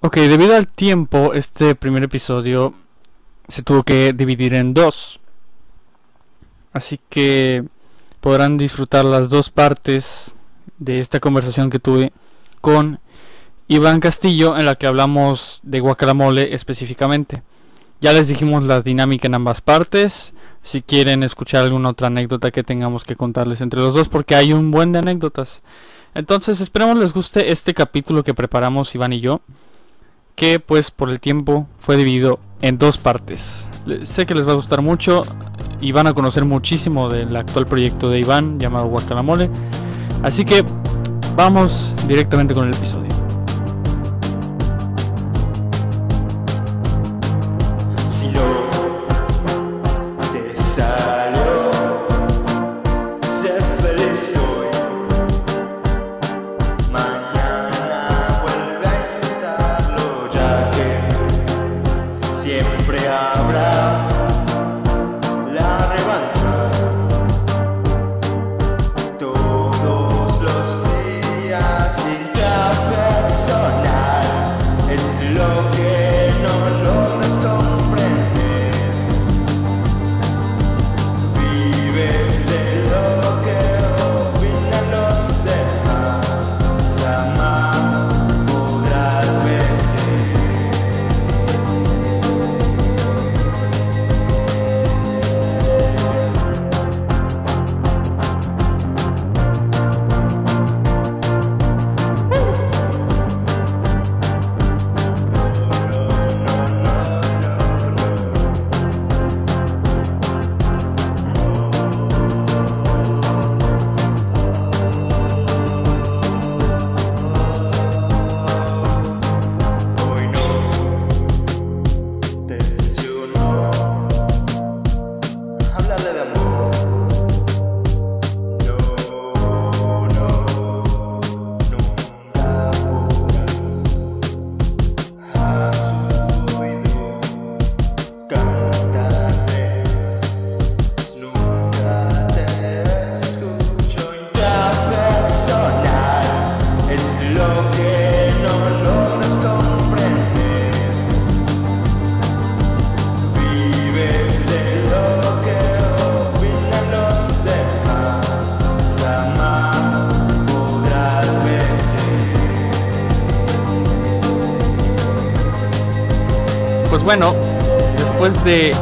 Ok, debido al tiempo, este primer episodio se tuvo que dividir en dos. Así que podrán disfrutar las dos partes de esta conversación que tuve con Iván Castillo en la que hablamos de guacamole específicamente. Ya les dijimos la dinámica en ambas partes. Si quieren escuchar alguna otra anécdota que tengamos que contarles entre los dos, porque hay un buen de anécdotas. Entonces esperemos les guste este capítulo que preparamos Iván y yo, que pues por el tiempo fue dividido en dos partes. Sé que les va a gustar mucho y van a conocer muchísimo del actual proyecto de Iván llamado Guacamole. Así que vamos directamente con el episodio.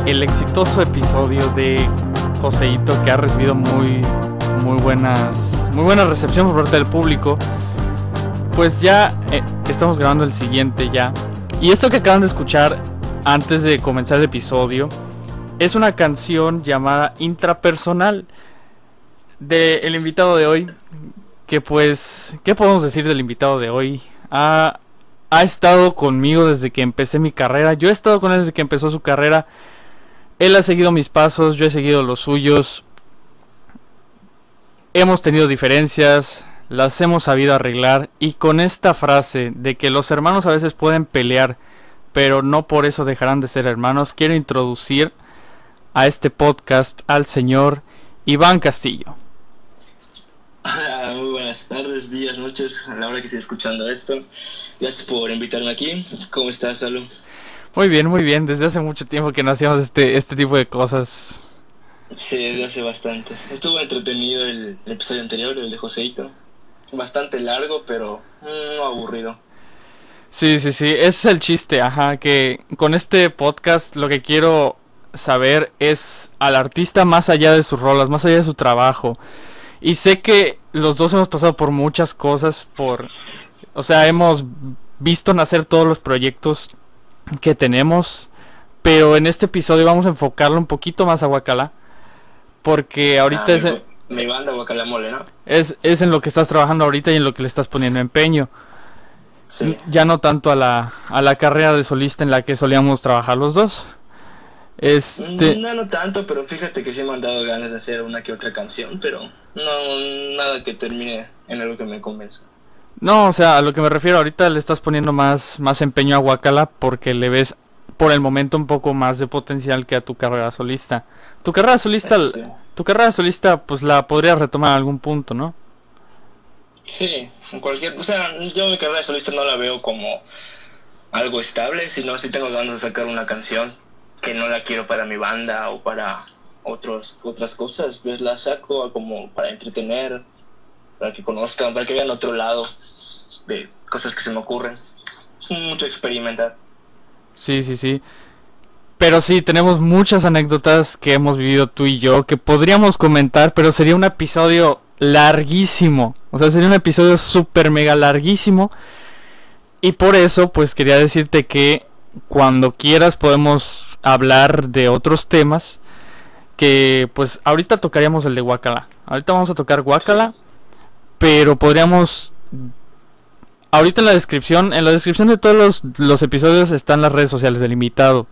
El exitoso episodio de Joseito que ha recibido muy muy buenas muy buena recepción por parte del público, pues ya eh, estamos grabando el siguiente ya. Y esto que acaban de escuchar antes de comenzar el episodio es una canción llamada Intrapersonal del invitado de hoy. Que pues, ¿qué podemos decir del invitado de hoy? Ah, ha estado conmigo desde que empecé mi carrera. Yo he estado con él desde que empezó su carrera. Él ha seguido mis pasos, yo he seguido los suyos. Hemos tenido diferencias, las hemos sabido arreglar y con esta frase de que los hermanos a veces pueden pelear, pero no por eso dejarán de ser hermanos, quiero introducir a este podcast al señor Iván Castillo. muy buenas tardes, días, noches, a la hora que esté escuchando esto. Gracias por invitarme aquí. ¿Cómo estás, Salo? Muy bien, muy bien. Desde hace mucho tiempo que no hacíamos este, este tipo de cosas. Sí, desde hace bastante. Estuvo entretenido el, episodio anterior, el de Joseito. Bastante largo, pero no aburrido. Sí, sí, sí. Ese es el chiste, ajá. Que con este podcast lo que quiero saber es al artista más allá de sus rolas, más allá de su trabajo. Y sé que los dos hemos pasado por muchas cosas, por o sea, hemos visto nacer todos los proyectos que tenemos, pero en este episodio vamos a enfocarlo un poquito más a Guacala, porque ahorita ah, es... Mi banda Guacala Mole, ¿no? Es, es en lo que estás trabajando ahorita y en lo que le estás poniendo empeño. Sí. Ya no tanto a la, a la carrera de solista en la que solíamos trabajar los dos. Este... No, no tanto, pero fíjate que sí me han dado ganas de hacer una que otra canción, pero no nada que termine en algo que me convenza. No, o sea, a lo que me refiero ahorita le estás poniendo más, más empeño a Wakala porque le ves por el momento un poco más de potencial que a tu carrera solista. Tu carrera solista, tu carrera solista, pues la podrías retomar en algún punto, ¿no? Sí, en cualquier, o sea, yo mi carrera solista no la veo como algo estable, sino si tengo ganas de sacar una canción que no la quiero para mi banda o para otros, otras cosas, pues la saco como para entretener, para que conozcan, para que vean otro lado de cosas que se me ocurren. Mucho experimentar. Sí, sí, sí. Pero sí, tenemos muchas anécdotas que hemos vivido tú y yo que podríamos comentar, pero sería un episodio larguísimo. O sea, sería un episodio súper mega larguísimo. Y por eso, pues quería decirte que cuando quieras podemos hablar de otros temas. Que pues ahorita tocaríamos el de Wakala. Ahorita vamos a tocar Wakala. Pero podríamos ahorita en la descripción, en la descripción de todos los, episodios están las redes sociales del invitado.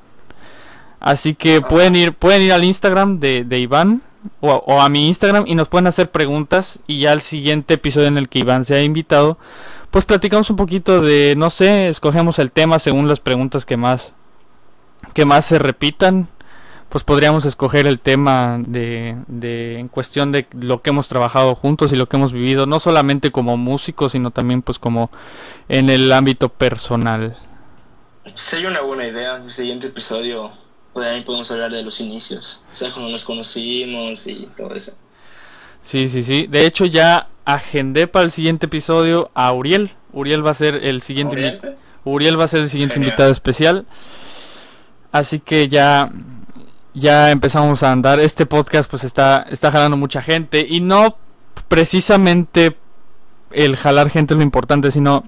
Así que pueden ir, pueden ir al Instagram de, Iván o, a mi Instagram y nos pueden hacer preguntas y ya al siguiente episodio en el que Iván sea invitado, pues platicamos un poquito de, no sé, escogemos el tema según las preguntas que más, que más se repitan pues podríamos escoger el tema de, de, en cuestión de lo que hemos trabajado juntos y lo que hemos vivido, no solamente como músicos, sino también pues como en el ámbito personal. Sería una buena idea, el siguiente episodio, pues ahí podemos hablar de los inicios, o sea, cuando nos conocimos y todo eso. Sí, sí, sí. De hecho ya agendé para el siguiente episodio a Uriel. Uriel va a ser el siguiente Uriel, va a ser el siguiente invitado especial. Así que ya ya empezamos a andar. Este podcast pues está, está jalando mucha gente y no precisamente el jalar gente es lo importante, sino,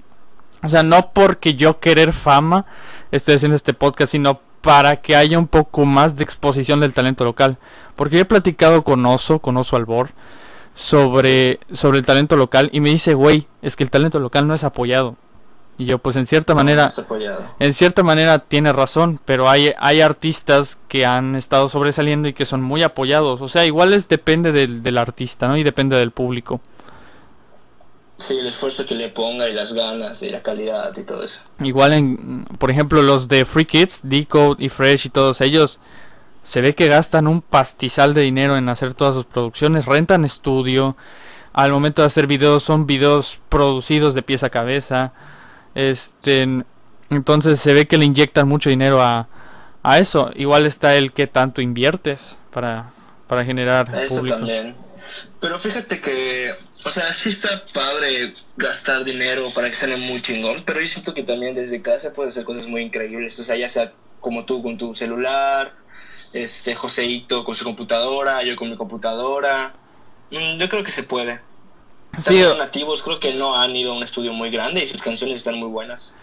o sea, no porque yo querer fama estoy haciendo este podcast, sino para que haya un poco más de exposición del talento local. Porque yo he platicado con Oso, con Oso Albor, sobre, sobre el talento local y me dice, güey, es que el talento local no es apoyado. Y yo pues en cierta manera en cierta manera tiene razón, pero hay hay artistas que han estado sobresaliendo y que son muy apoyados, o sea, igual es depende del, del artista, ¿no? Y depende del público. Sí, el esfuerzo que le ponga y las ganas y la calidad y todo eso. Igual en por ejemplo, los de Free Kids, Decode y Fresh y todos ellos se ve que gastan un pastizal de dinero en hacer todas sus producciones, rentan estudio, al momento de hacer videos son videos producidos de pieza a cabeza este, entonces se ve que le inyectan mucho dinero a, a eso. Igual está el que tanto inviertes para, para generar eso también. Pero fíjate que, o sea, sí está padre gastar dinero para que salga muy chingón, pero yo siento que también desde casa puedes hacer cosas muy increíbles. O sea, ya sea como tú con tu celular, este Joseito con su computadora, yo con mi computadora. Mm, yo creo que se puede. Sí, nativos creo que no han ido a un estudio muy grande y sus canciones están muy buenas.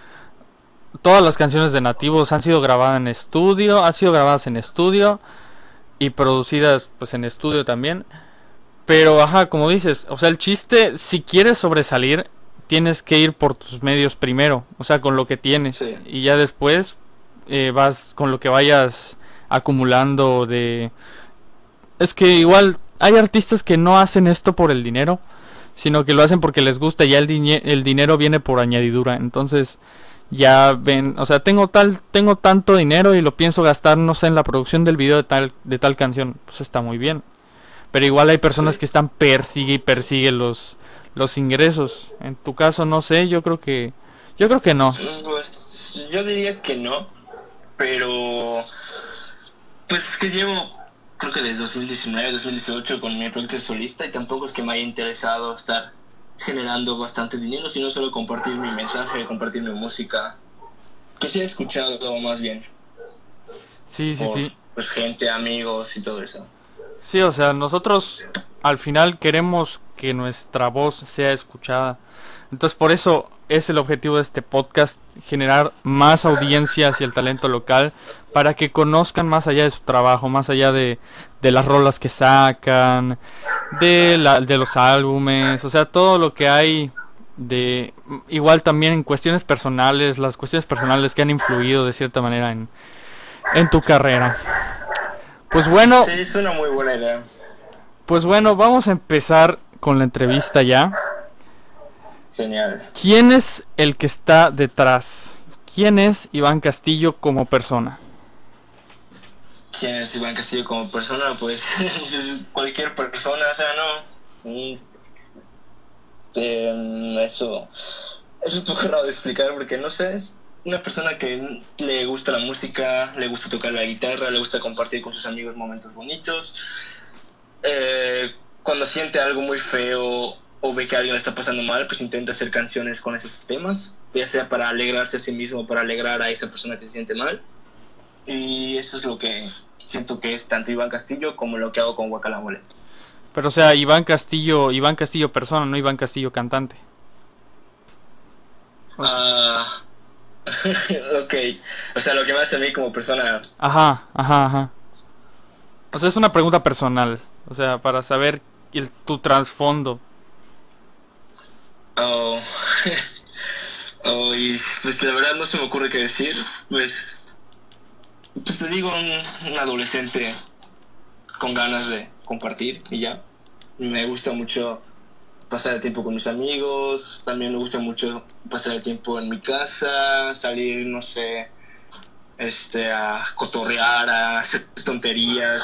Todas las canciones de nativos han sido grabadas en estudio, han sido grabadas en estudio y producidas pues en estudio también. Pero ajá, como dices, o sea, el chiste, si quieres sobresalir, tienes que ir por tus medios primero, o sea, con lo que tienes. Y ya después eh, vas con lo que vayas acumulando de... Es que igual hay artistas que no hacen esto por el dinero, sino que lo hacen porque les gusta y ya el, el dinero viene por añadidura. Entonces ya ven, o sea, tengo tal tengo tanto dinero y lo pienso gastar no sé en la producción del video de tal de tal canción, pues está muy bien. Pero igual hay personas que están persigue y persigue los los ingresos. En tu caso no sé, yo creo que yo creo que no. Pues yo diría que no, pero pues que llevo creo que de 2019, 2018 con mi proyecto solista y tampoco es que me haya interesado estar generando bastante dinero, sino solo compartir mi mensaje, compartir mi música, que se ha escuchado más bien. Sí, sí, sí. Pues gente, amigos y todo eso. Sí, o sea, nosotros al final queremos que nuestra voz sea escuchada. Entonces por eso es el objetivo de este podcast, generar más audiencia hacia el talento local para que conozcan más allá de su trabajo, más allá de, las rolas que sacan, de, la, de los álbumes, o sea, todo lo que hay de igual también en cuestiones personales, las cuestiones personales que han influido de cierta manera en, en tu carrera. Pues bueno, sí, es una muy buena idea. Pues bueno, vamos a empezar con la entrevista ya. Genial. ¿Quién es el que está detrás? ¿Quién es Iván Castillo como persona? ¿Quién es Iván Castillo como persona? Pues cualquier persona, o sea, no. Em, eso, es un poco raro de explicar porque no sé. una persona que le gusta la música, le gusta tocar la guitarra, le gusta compartir con sus amigos momentos bonitos. Eh, cuando siente algo muy feo o ve que alguien está pasando mal, pues intenta hacer canciones con esos temas, ya sea para alegrarse a sí mismo o para alegrar a esa persona que se siente mal. Y eso es lo que siento que es tanto Iván Castillo como lo que hago con Guacalamole. Pero o sea, Iván Castillo, Iván Castillo persona, no Iván Castillo cantante. Ah, ok. O sea, lo que me hace a mí como persona. Ajá, ajá, ajá. O sea, es una pregunta personal. O sea, para saber el, tu trasfondo. Oh. oh, y pues la verdad no se me ocurre qué decir. Pues. Pues te digo, un, un adolescente con ganas de compartir y ya. Me gusta mucho pasar el tiempo con mis amigos, también me gusta mucho pasar el tiempo en mi casa, salir, no sé, este, a cotorrear, a hacer tonterías.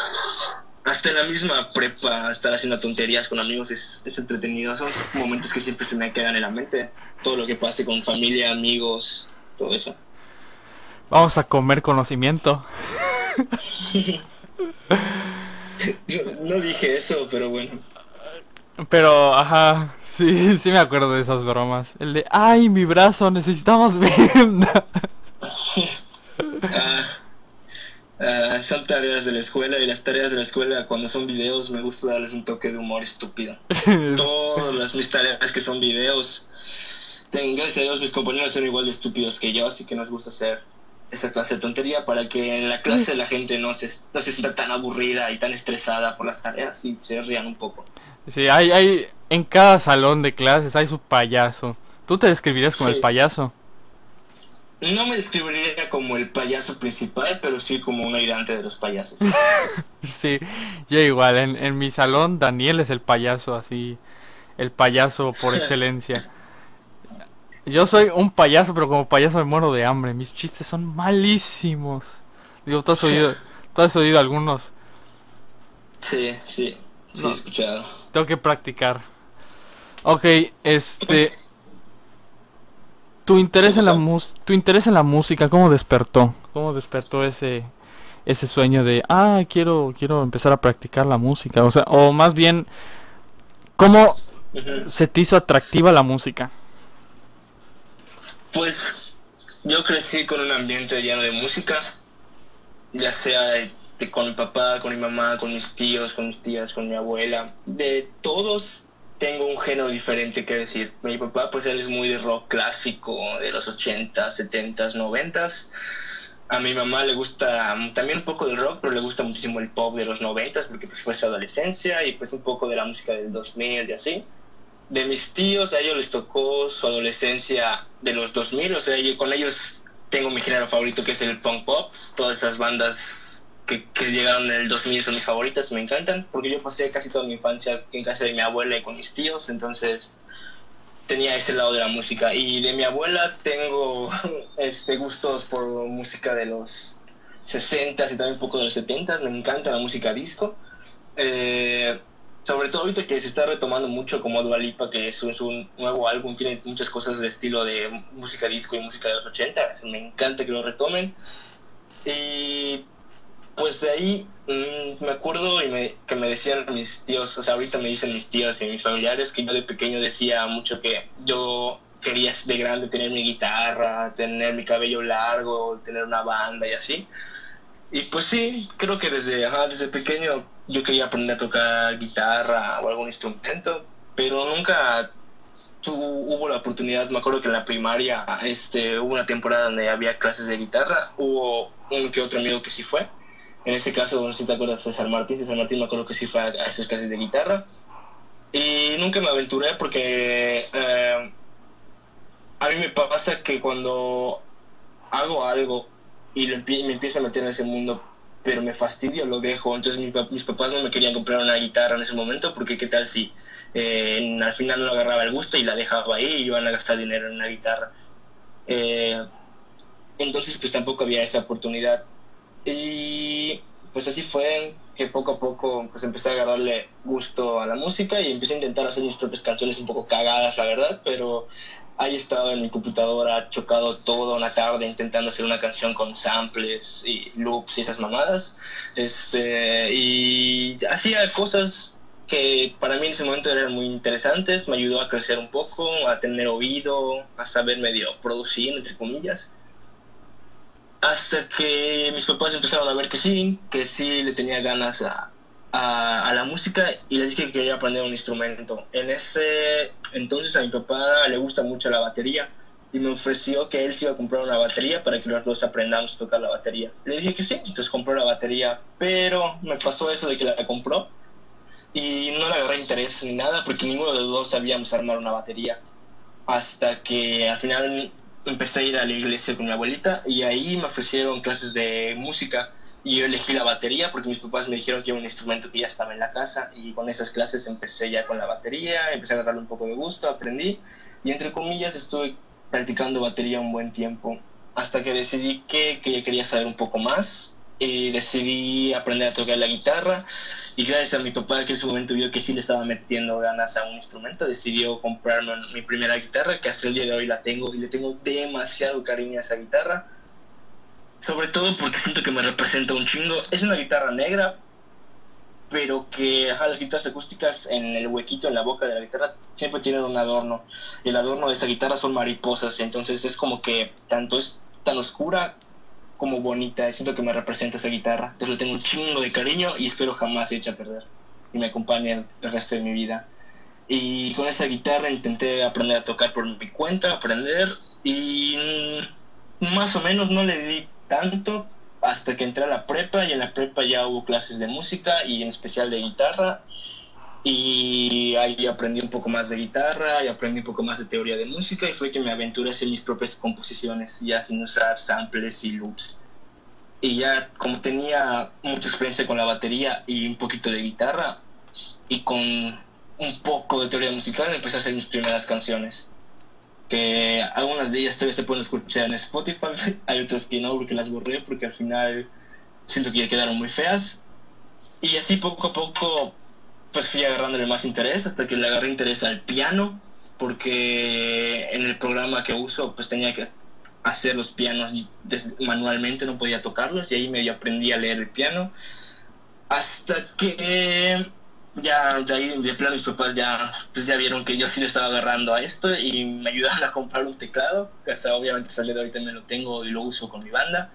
Hasta en la misma prepa, estar haciendo tonterías con amigos es, es entretenido. Son momentos que siempre se me quedan en la mente. Todo lo que pase con familia, amigos, todo eso. Vamos a comer conocimiento. no dije eso, pero bueno. Pero, ajá, sí, sí me acuerdo de esas bromas. El de, ay, mi brazo, necesitamos venda. Ah, ah, son tareas de la escuela y las tareas de la escuela cuando son videos me gusta darles un toque de humor estúpido. Todas las, mis tareas que son videos, gracias a Dios mis compañeros son igual de estúpidos que yo, así que nos gusta hacer esa clase de tontería para que en la clase la gente no se, no se sienta tan aburrida y tan estresada por las tareas y se rían un poco. Sí, hay, hay, en cada salón de clases hay su payaso. ¿Tú te describirías como Sí. el payaso? No me describiría como el payaso principal, pero sí como un ayudante de los payasos. Sí, yo igual, en, en mi salón Daniel es el payaso, así, el payaso por excelencia. Yo soy un payaso, pero como payaso me muero de hambre, mis chistes son malísimos. Digo, tú has oído, tú has oído algunos, Sí, sí, sí, No. he escuchado. tengo que practicar. Ok, este, Pues, tu interés en la mus tu interés en la música, ¿cómo despertó? ¿Cómo despertó ese ese sueño de, ah, quiero quiero empezar a practicar la música? O sea, o más bien ¿cómo se te hizo atractiva la música? Pues yo crecí con un ambiente lleno de música, ya sea de- de con mi papá, con mi mamá, con mis tíos, con mis tías, con mi abuela. De todos tengo un género diferente que decir. Mi papá pues él es muy de rock clásico, de los 80, 70, 90. A mi mamá le gusta también un poco del rock, pero le gusta muchísimo el pop de los 90 porque pues fue su adolescencia y pues un poco de la música del 2000 y así de mis tíos, a ellos les tocó su adolescencia de los 2000, o sea, yo con ellos tengo mi género favorito que es el punk pop, todas esas bandas que, que llegaron en el 2000 son mis favoritas, me encantan, porque yo pasé casi toda mi infancia en casa de mi abuela y con mis tíos, entonces tenía ese lado de la música. Y de mi abuela tengo este gustos por música de los 60 y también un poco de los 70 me encanta la música disco. Eh, sobre todo ahorita que se está retomando mucho como Dua Lipa, que es un, es un nuevo álbum, tiene muchas cosas de estilo de música disco y música de los 80, eso me encanta que lo retomen. Y pues de ahí mm, me acuerdo y me, que me decían mis tíos, o sea, ahorita me dicen mis tíos y mis familiares que yo de pequeño decía mucho que yo quería de grande tener mi guitarra, tener mi cabello largo, tener una banda y así. Y pues sí, creo que desde, desde pequeño yo quería aprender a tocar guitarra o algún instrumento, pero nunca tu- hubo la oportunidad. Me acuerdo que en la primaria este, hubo una temporada donde había clases de guitarra, hubo un que otro amigo que sí fue. En este caso, no sé si te acuerdas de César Martín, César Martín me acuerdo que sí fue a, esas clases de guitarra. Y nunca me aventuré porque eh, a mí me pasa que cuando hago algo y me empiezo a meter en ese mundo, pero me fastidio, lo dejo. Entonces pap- mis papás no me querían comprar una guitarra en ese momento porque qué tal si eh, al final no agarraba el gusto y la dejaba ahí y iban a gastar dinero en una guitarra. Eh, entonces pues tampoco había esa oportunidad. Y pues así fue que poco a poco pues empecé a agarrarle gusto a la música y empecé a intentar hacer mis propias canciones un poco cagadas, la verdad, pero ahí estado en mi computadora chocado toda una tarde intentando hacer una canción con samples y loops y esas mamadas. Este, y hacía cosas que para mí en ese momento eran muy interesantes, me ayudó a crecer un poco, a tener oído, a saber medio producir, entre comillas. Hasta que mis papás empezaron a ver que sí, que sí le tenía ganas a, a, la música y les dije que quería aprender un instrumento. En ese entonces a mi papá le gusta mucho la batería y me ofreció que él se iba a comprar una batería para que los dos aprendamos a tocar la batería. Le dije que sí, entonces compró la batería, pero me pasó eso de que la compró y no le agarré interés ni nada porque ninguno de los dos sabíamos armar una batería. Hasta que al final empecé a ir a la iglesia con mi abuelita y ahí me ofrecieron clases de música. Y yo elegí la batería porque mis papás me dijeron que era un instrumento que ya estaba en la casa. Y con esas clases empecé ya con la batería, empecé a agarrarle un poco de gusto, aprendí. Y entre comillas estuve practicando batería un buen tiempo hasta que decidí que, que quería saber un poco más y decidí aprender a tocar la guitarra y gracias a mi papá que en su momento vio que sí le estaba metiendo ganas a un instrumento decidió comprarme mi primera guitarra que hasta el día de hoy la tengo y le tengo demasiado cariño a esa guitarra sobre todo porque siento que me representa un chingo. Es una guitarra negra, pero que ajá, las guitarras acústicas en el huequito en la boca de la guitarra siempre tienen un adorno. El adorno de esa guitarra son mariposas, entonces es como que tanto es tan oscura como bonita. Siento que me representa esa guitarra. Entonces le tengo un chingo de cariño y espero jamás se eche a perder. Y me acompañe el resto de mi vida. Y con esa guitarra intenté aprender a tocar por mi cuenta, aprender. Y más o menos no le di tanto hasta que entré a la prepa y en la prepa ya hubo clases de música y en especial de guitarra y ahí aprendí un poco más de guitarra y aprendí un poco más de teoría de música y fue que me aventuré a hacer mis propias composiciones ya sin usar samples y loops. Y ya como tenía mucha experiencia con la batería y un poquito de guitarra y con un poco de teoría musical empecé a hacer mis primeras canciones. Que algunas de ellas todavía se pueden escuchar en Spotify, hay otras que no porque las borré porque al final siento que ya quedaron muy feas. Y así poco a poco pues fui agarrándole más interés hasta que le agarré interés al piano porque en el programa que uso pues tenía que hacer los pianos manualmente, no podía tocarlos y ahí medio aprendí a leer el piano. Hasta que ya de ahí de plano mis papás ya pues ya vieron que yo sí le estaba agarrando a esto y me ayudaron a comprar un teclado que hasta obviamente sale de ahorita me lo tengo y lo uso con mi banda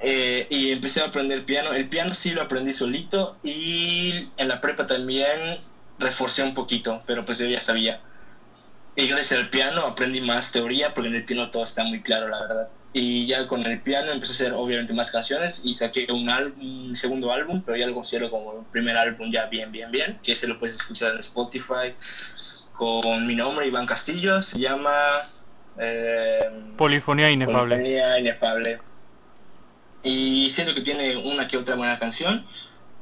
eh, y empecé a aprender piano el piano sí lo aprendí solito y en la prepa también reforcé un poquito pero pues yo ya sabía y gracias al piano aprendí más teoría porque en el piano todo está muy claro la verdad y ya con el piano empecé a hacer obviamente más canciones y saqué un, álbum, segundo álbum, pero ya lo considero como un primer álbum ya bien, bien, bien, que se lo puedes escuchar en Spotify con mi nombre, Iván Castillo, se llama... Eh, Polifonía Inefable. Polifonía Inefable. Y siento que tiene una que otra buena canción.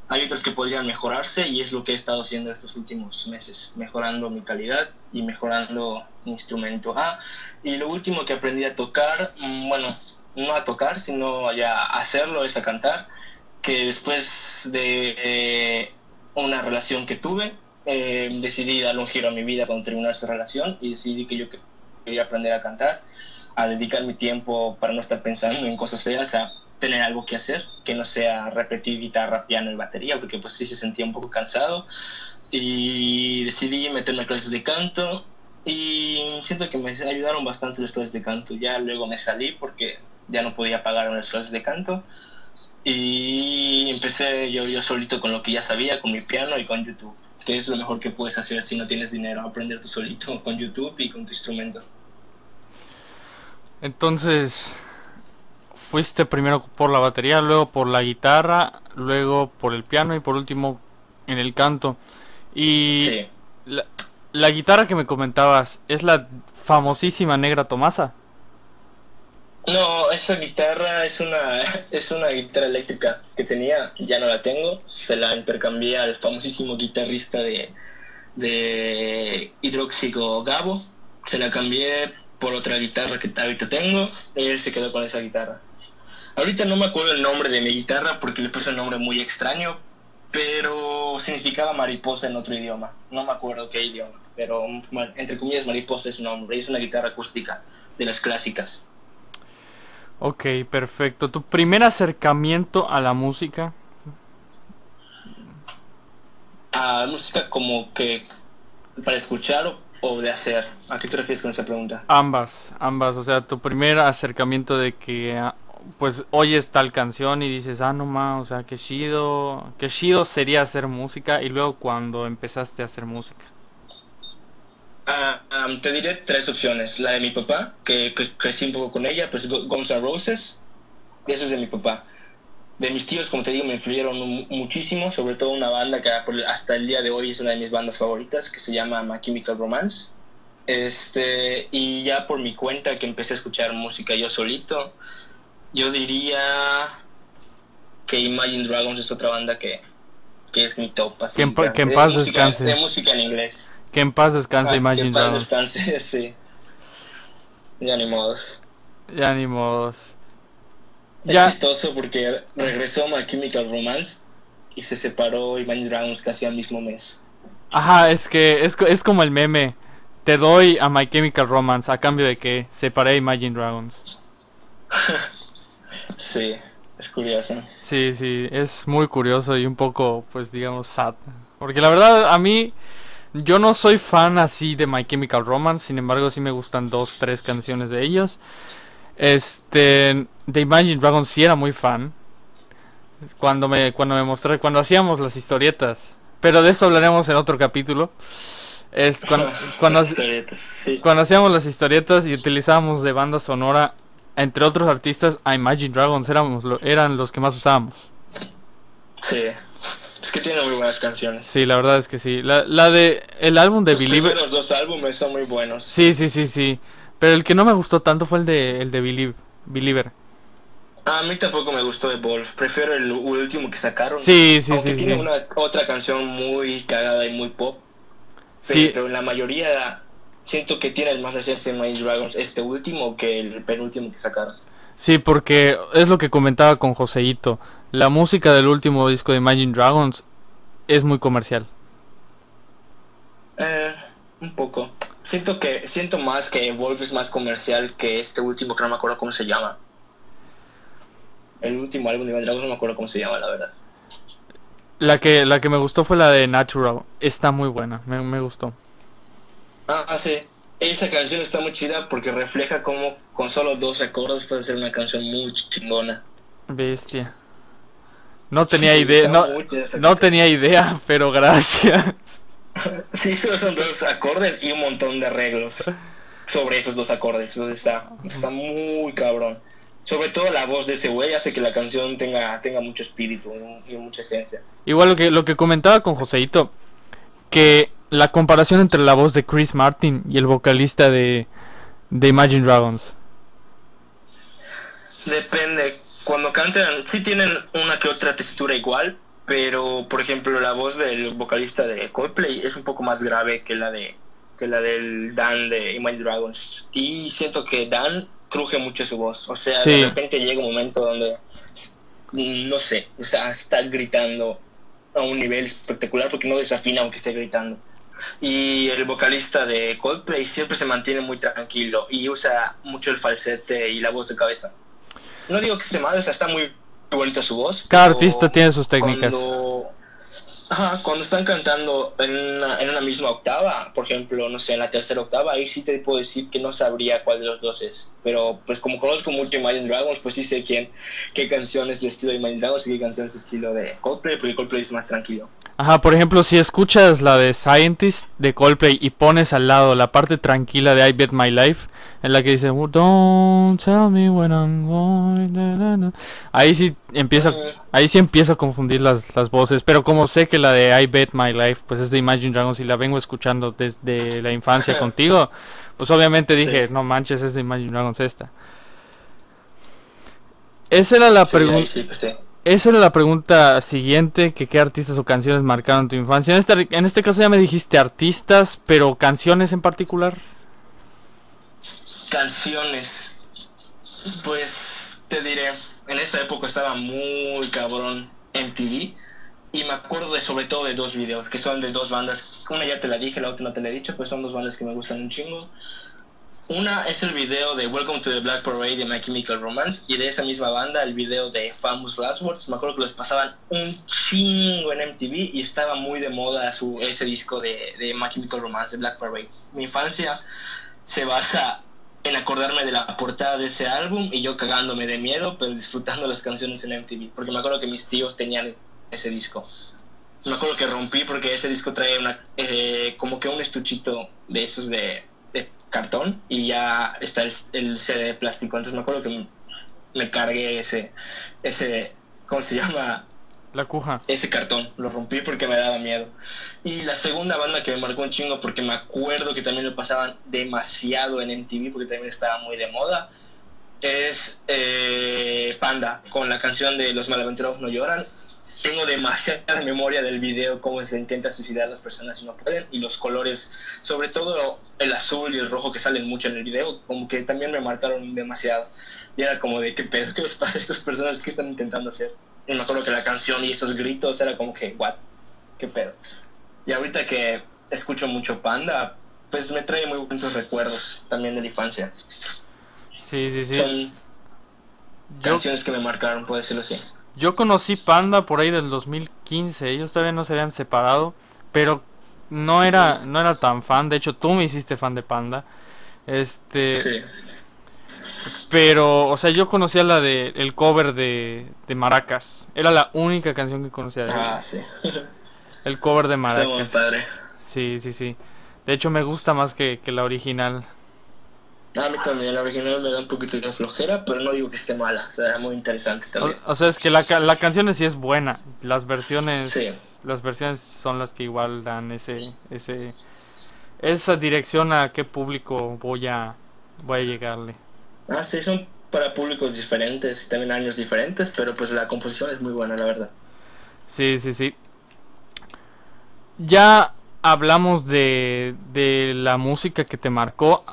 Hay otras que podrían mejorarse y es lo que he estado haciendo estos últimos meses, mejorando mi calidad y mejorando mi instrumento. Ah, y lo último que aprendí a tocar, mm, bueno, no a tocar, sino ya a hacerlo, es a cantar, que después de eh, una relación que tuve, eh, decidí darle un giro a mi vida cuando terminó esa relación y decidí que yo quería aprender a cantar, a dedicar mi tiempo para no estar pensando en cosas feas, a tener algo que hacer, que no sea repetir guitarra, piano y batería, porque pues sí se sentía un poco cansado. Y decidí meterme a clases de canto y siento que me ayudaron bastante las clases de canto. Ya luego me salí porque ya no podía pagar las clases de canto. Y empecé yo, yo solito con lo que ya sabía, con mi piano y con YouTube, que es lo mejor que puedes hacer si no tienes dinero, aprender tú solito con YouTube y con tu instrumento. Entonces, fuiste primero por la batería, luego por la guitarra, luego por el piano y por último en el canto. Y la, guitarra que me comentabas, ¿es la famosísima Negra Tomasa? No, esa guitarra es una, es una guitarra eléctrica que tenía, ya no la tengo, se la intercambié al famosísimo guitarrista de, de Hidróxico Gabo, se la cambié por otra guitarra que ahorita tengo, él se quedó con esa guitarra. Ahorita no me acuerdo el nombre de mi guitarra porque le puse un nombre muy extraño, pero significaba mariposa en otro idioma. No me acuerdo qué idioma. pero entre comillas Mariposa es su nombre, es una guitarra acústica de las clásicas. Ok, perfecto. ¿Tu primer acercamiento a la música? A música como que para escuchar o de hacer. ¿A qué te refieres con esa pregunta? Ambas, ambas. O sea, tu primer acercamiento de que ah, pues oyes tal canción y dices, ah, no más, o sea, qué chido, qué chido sería hacer música y luego cuando empezaste a hacer música. Ah, te diré tres opciones. La de mi papá, que, crecí un poco con ella, pues Guns N' Roses, y eso es de mi papá. De mis tíos, como te digo, me influyeron muchísimo, sobre todo una banda que hasta el día de hoy es una de mis bandas favoritas, que se llama My Chemical Romance. Este, y ya por mi cuenta que empecé a escuchar música yo solito, yo diría que Imagine Dragons es otra banda que, que es mi top. que en, paz descanse. De música en inglés. Que en paz descanse ah, Imagine Dragons. Que en paz descanse, sí. Ya ni modos. Ya ni modos. Es ya. chistoso porque regresó My Chemical Romance y se separó Imagine Dragons casi al mismo mes. Ajá, es que es, es como el meme. Te doy a My Chemical Romance a cambio de que separé Imagine Dragons. Sí, es curioso. Sí, sí, es muy curioso y un poco, pues digamos, sad. Porque la verdad, a mí, yo no soy fan así de My Chemical Romance, sin embargo, sí me gustan dos, tres canciones de ellos. Este, de Imagine Dragons sí era muy fan. Cuando me, cuando me mostré, cuando hacíamos las historietas. Pero de eso hablaremos en otro capítulo. Es cuando, cuando, cuando hacíamos las historietas y utilizábamos de banda sonora entre otros artistas, a Imagine Dragons éramos eran los que más usábamos. Sí. Es que tiene muy buenas canciones. Sí, la verdad es que sí. La, la de el álbum de Believer. Los dos álbumes son muy buenos. Sí, sí, sí, sí. Pero el que no me gustó tanto fue el de el de Believe, Believer. A mí tampoco me gustó de Wolf. Prefiero el último que sacaron. Sí, sí, sí. Tiene una otra canción muy cagada y muy pop. sí. Pero la mayoría siento que tiene más esencia en My Dragons este último que el penúltimo que sacaron. Sí, porque es lo que comentaba con Joseito. La música del último disco de Imagine Dragons es muy comercial. Eh, un poco. Siento que siento más que Evolve es más comercial que este último que no me acuerdo cómo se llama. El último álbum de Imagine Dragons no me acuerdo cómo se llama, la verdad. La que, la que me gustó fue la de Natural. Está muy buena, me, me gustó. Ah, sí. Esa canción está muy chida porque refleja cómo con solo dos acordes puede ser una canción muy chingona. Bestia. No tenía idea, no, no tenía idea, pero gracias. Sí, solo son dos acordes y un montón de arreglos sobre esos dos acordes. Entonces está, está muy cabrón. Sobre todo la voz de ese güey hace que la canción tenga, tenga mucho espíritu y mucha esencia. Igual lo que, lo que comentaba con Joseito, que la comparación entre la voz de Chris Martin y el vocalista de, de Imagine Dragons? Depende. Cuando cantan, sí tienen una que otra textura igual, pero por ejemplo la voz del vocalista de Coldplay es un poco más grave que la de que la del Dan de Imagine Dragons. Y siento que Dan cruje mucho su voz. O sea, de repente llega un momento donde no sé, o sea, está gritando a un nivel espectacular porque no desafina aunque esté gritando. Y el vocalista de Coldplay siempre se mantiene muy tranquilo y usa mucho el falsete y la voz de cabeza. No digo que esté mal, o sea, está muy bonita su voz. Cada artista tiene sus técnicas. Ajá, cuando están cantando en una, en una misma octava, por ejemplo, no sé, en la tercera octava, ahí sí te puedo decir que no sabría cuál de los dos es. Pero pues como conozco mucho Imagine Dragons, pues sí sé quién, qué canciones de estilo de Imagine Dragons y qué canciones de estilo de Coldplay, porque Coldplay es más tranquilo. Ajá, por ejemplo, si escuchas la de Scientist de Coldplay y pones al lado la parte tranquila de I Bet My Life, en la que dice Don't tell me when I'm going, ahí sí empiezo, ahí sí empiezo a confundir las, las voces, pero como sé que la de I Bet My Life pues es de Imagine Dragons y la vengo escuchando desde la infancia contigo, pues obviamente dije, no manches, es de Imagine Dragons esta. Esa era la pregunta. Pues esa era la pregunta siguiente, que qué artistas o canciones marcaron tu infancia. En este, en este caso ya me dijiste artistas, pero canciones en particular. Canciones. Pues te diré, en esa época estaba muy cabrón MTV y me acuerdo de sobre todo de dos videos, que son de dos bandas. Una ya te la dije, la otra no te la he dicho, pero son dos bandas que me gustan un chingo. Una es el video de Welcome to the Black Parade de My Chemical Romance y de esa misma banda el video de Famous Last Words. Me acuerdo que los pasaban un chingo en MTV y estaba muy de moda su, ese disco de, de My Chemical Romance, de Black Parade. Mi infancia se basa en acordarme de la portada de ese álbum y yo cagándome de miedo, pero disfrutando las canciones en MTV. Porque me acuerdo que mis tíos tenían ese disco. Me acuerdo que rompí porque ese disco trae una, eh, como que un estuchito de esos de, cartón y ya está el, el, CD de plástico. Entonces me acuerdo que me cargué ese, ese, ¿cómo se llama? La cuja. Ese cartón, lo rompí porque me daba miedo. Y la segunda banda que me marcó un chingo porque me acuerdo que también lo pasaban demasiado en MTV porque también estaba muy de moda es eh, Panda con la canción de Los Malaventurados No Lloran tengo demasiada memoria del video, cómo se intenta suicidar a las personas y no pueden, y los colores, sobre todo el azul y el rojo que salen mucho en el video, como que también me marcaron demasiado. Y era como de, ¿qué pedo? ¿Qué les pasa a estas personas? ¿Qué están intentando hacer? Y me acuerdo que la canción y esos gritos era como que, ¿what? ¿Qué pedo? Y ahorita que escucho mucho Panda, pues me trae muy buenos recuerdos también de la infancia. Sí, sí, sí. Son Yo- canciones que me marcaron, puedo decirlo así. Yo conocí Panda por ahí del 2015, ellos todavía no se habían separado, pero no era, no era tan fan, de hecho tú me hiciste fan de Panda. Este, Sí. Pero, o sea, yo conocía la de el cover de, de Maracas. Era la única canción que conocía de Ah, sí. El cover de Maracas. padre. Sí, sí, sí. De hecho me gusta más que, que la original. A mí también, la original me da un poquito de flojera, pero no digo que esté mala, o sea, muy interesante también. o sea, es que la, la canción sí es buena. Las versiones, Sí. las versiones son las que igual dan ese, ese, esa dirección a qué público voy a, voy a llegarle. Ah, sí, son para públicos diferentes y también años diferentes, pero pues la composición es muy buena, la verdad. Sí, sí, sí. Ya hablamos de, de la música que te marcó,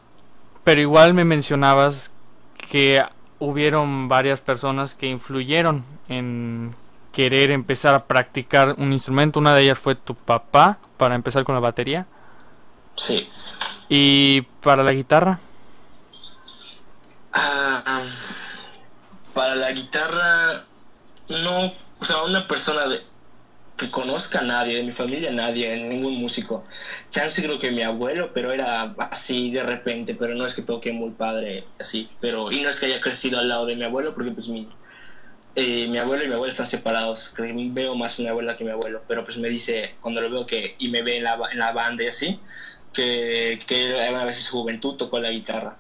pero igual me mencionabas que hubieron varias personas que influyeron en querer empezar a practicar un instrumento. Una de ellas fue tu papá para empezar con la batería Sí. y para la guitarra. Ah, para la guitarra, no, o sea, una persona que conozca a nadie, de mi familia nadie, ningún músico. Chance creo que mi abuelo, pero era así de repente, pero no es que toque muy padre, así, pero, y no es que haya crecido al lado de mi abuelo, porque pues mi, eh, mi abuelo y mi abuela están separados, creo que veo más a mi abuela que mi abuelo, pero pues me dice, cuando lo veo que, y me ve en la, en la banda y así, que, que a veces su juventud tocó la guitarra.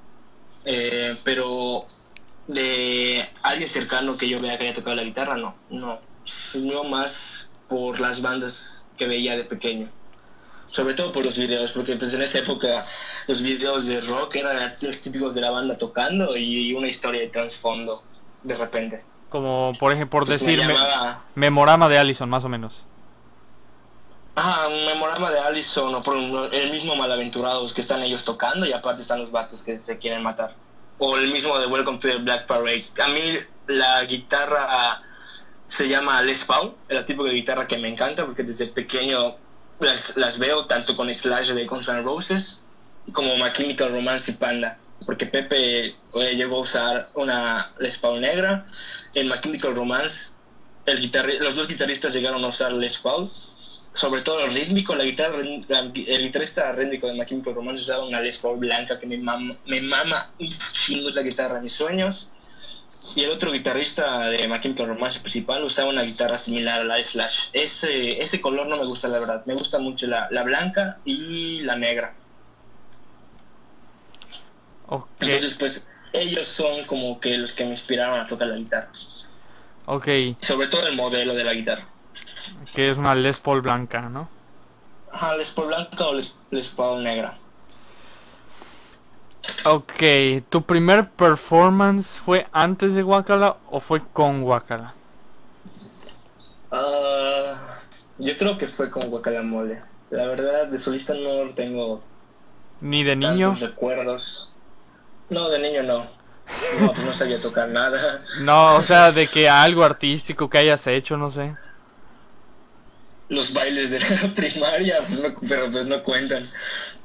Eh, pero de alguien cercano que yo vea que haya tocado la guitarra, no, no, sino más por las bandas que veía de pequeño. Sobre todo por los videos, porque pues en esa época los videos de rock eran los típicos de la banda tocando y una historia de trasfondo de repente. Como por ejemplo, por decir, me- llamaba- Memorama de Allison, más o menos. Ajá, un memorama de Allison o por el mismo Malaventurados que están ellos tocando y aparte están los vatos que se quieren matar. O el mismo de Welcome to the Black Parade. A mí la guitarra se llama Les Paul, el tipo de guitarra que me encanta porque desde pequeño las, las veo tanto con Slash de Guns N' Roses como My Chemical Romance y Panda. Porque Pepe eh, llegó a usar una Les Paul negra. En My Chemical Romance el los dos guitarristas llegaron a usar Les Paul sobre todo el rítmico, la guitarra, el guitarrista rítmico de My Chemical Romance usaba una Les Paul blanca que me mama, me mama un chingo esa guitarra mis sueños. Y el otro guitarrista de My Chemical Romance principal usaba una guitarra similar a la de Slash. Ese, ese color no me gusta, la verdad. Me gusta mucho la, la blanca y la negra. Ok, Entonces, pues, ellos son como que los que me inspiraron a tocar la guitarra. ok, Sobre todo el modelo de la guitarra. Que es una Les Paul blanca, ¿no? Ajá, Les Paul blanca o Les, Les Paul negra. Ok, ¿tu primer performance fue antes de Wakala o fue con Wakala? Ah, yo creo que fue con Guacalamole. La verdad, de solista no tengo ¿Ni de niño? recuerdos. No, de niño no. No, pues no sabía tocar nada. No, o sea, de que algo artístico que hayas hecho, no sé. Los bailes de la primaria, pero pues no cuentan.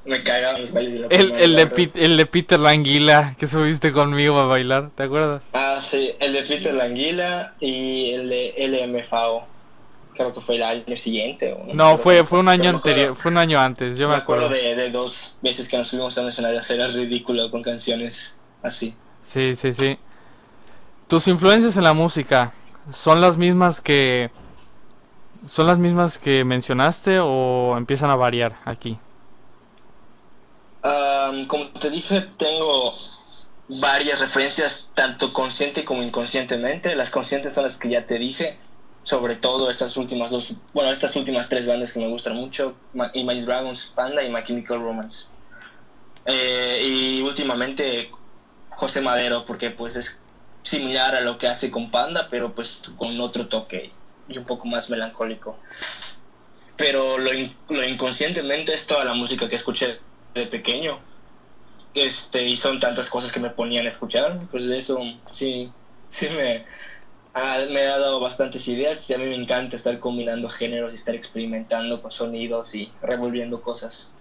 Me cagaban los bailes de la El, primaria. el, de. Pit- el de Peter Languila que subiste conmigo a bailar, ¿te acuerdas? Ah, sí, el de Peter Languila y el de LMFAO. Creo que fue el año siguiente. ¿o No, me fue, fue un año anterior, fue un año antes, yo me me acuerdo. acuerdo de, de dos veces que nos subimos a un escenario a hacer ridículo con canciones así. Sí, sí, sí. ¿Tus influencias en la música son las mismas que son las mismas que mencionaste o empiezan a variar aquí? Como te dije, tengo varias referencias, tanto consciente como inconscientemente. Las conscientes son las que ya te dije, sobre todo estas últimas dos, bueno, estas últimas tres bandas que me gustan mucho, Ma- Imagine Dragons, Panda y My Chemical Romance. Eh, y últimamente José Madero, porque pues es similar a lo que hace con Panda, pero pues con otro toque y un poco más melancólico. Pero lo, lo inconscientemente es toda la música que escuché de pequeño. Este, y son tantas cosas que me ponían a escuchar, pues de eso sí, sí me, ha- me ha dado bastantes ideas y a mí me encanta estar combinando géneros y estar experimentando con sonidos y revolviendo cosas.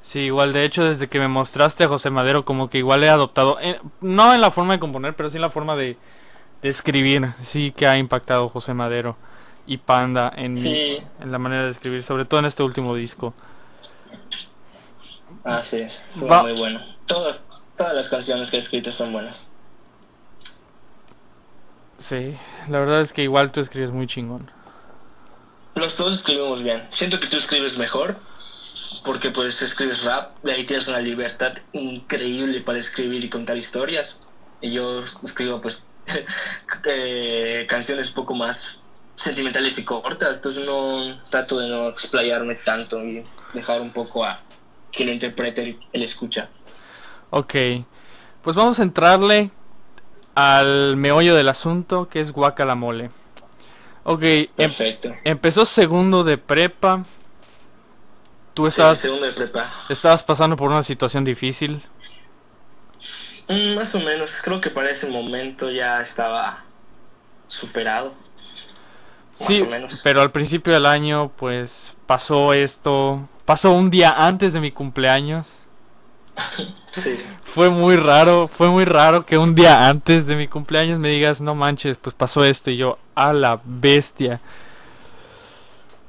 Sí, igual de hecho desde que me mostraste a José Madero como que igual he adoptado, eh, no en la forma de componer, pero sí en la forma de, de escribir, sí que ha impactado José Madero y Panda en, Sí. en la manera de escribir, sobre todo en este último disco. Ah, sí, Va- muy bueno. Todas, todas las canciones que he escrito son buenas. Sí, la verdad es que igual tú escribes muy chingón. Los dos escribimos bien. Siento que tú escribes mejor, porque pues escribes rap, y ahí tienes una libertad increíble para escribir y contar historias. Y yo escribo pues eh, canciones poco más sentimentales y cortas, entonces no trato de no explayarme tanto y dejar un poco a quien interprete el, el escucha. Ok, pues vamos a entrarle al meollo del asunto que es Guacalamole. Ok, em- Perfecto. empezó segundo de prepa. Tú Sí, estabas, segundo de prepa. estabas pasando por una situación difícil. Mm, más o menos, creo que para ese momento ya estaba superado. Sí, pero al principio del año pues pasó esto. Pasó un día antes de mi cumpleaños. Sí. Fue muy raro, fue muy raro que un día antes de mi cumpleaños me digas, no manches, pues pasó esto y yo, a la bestia.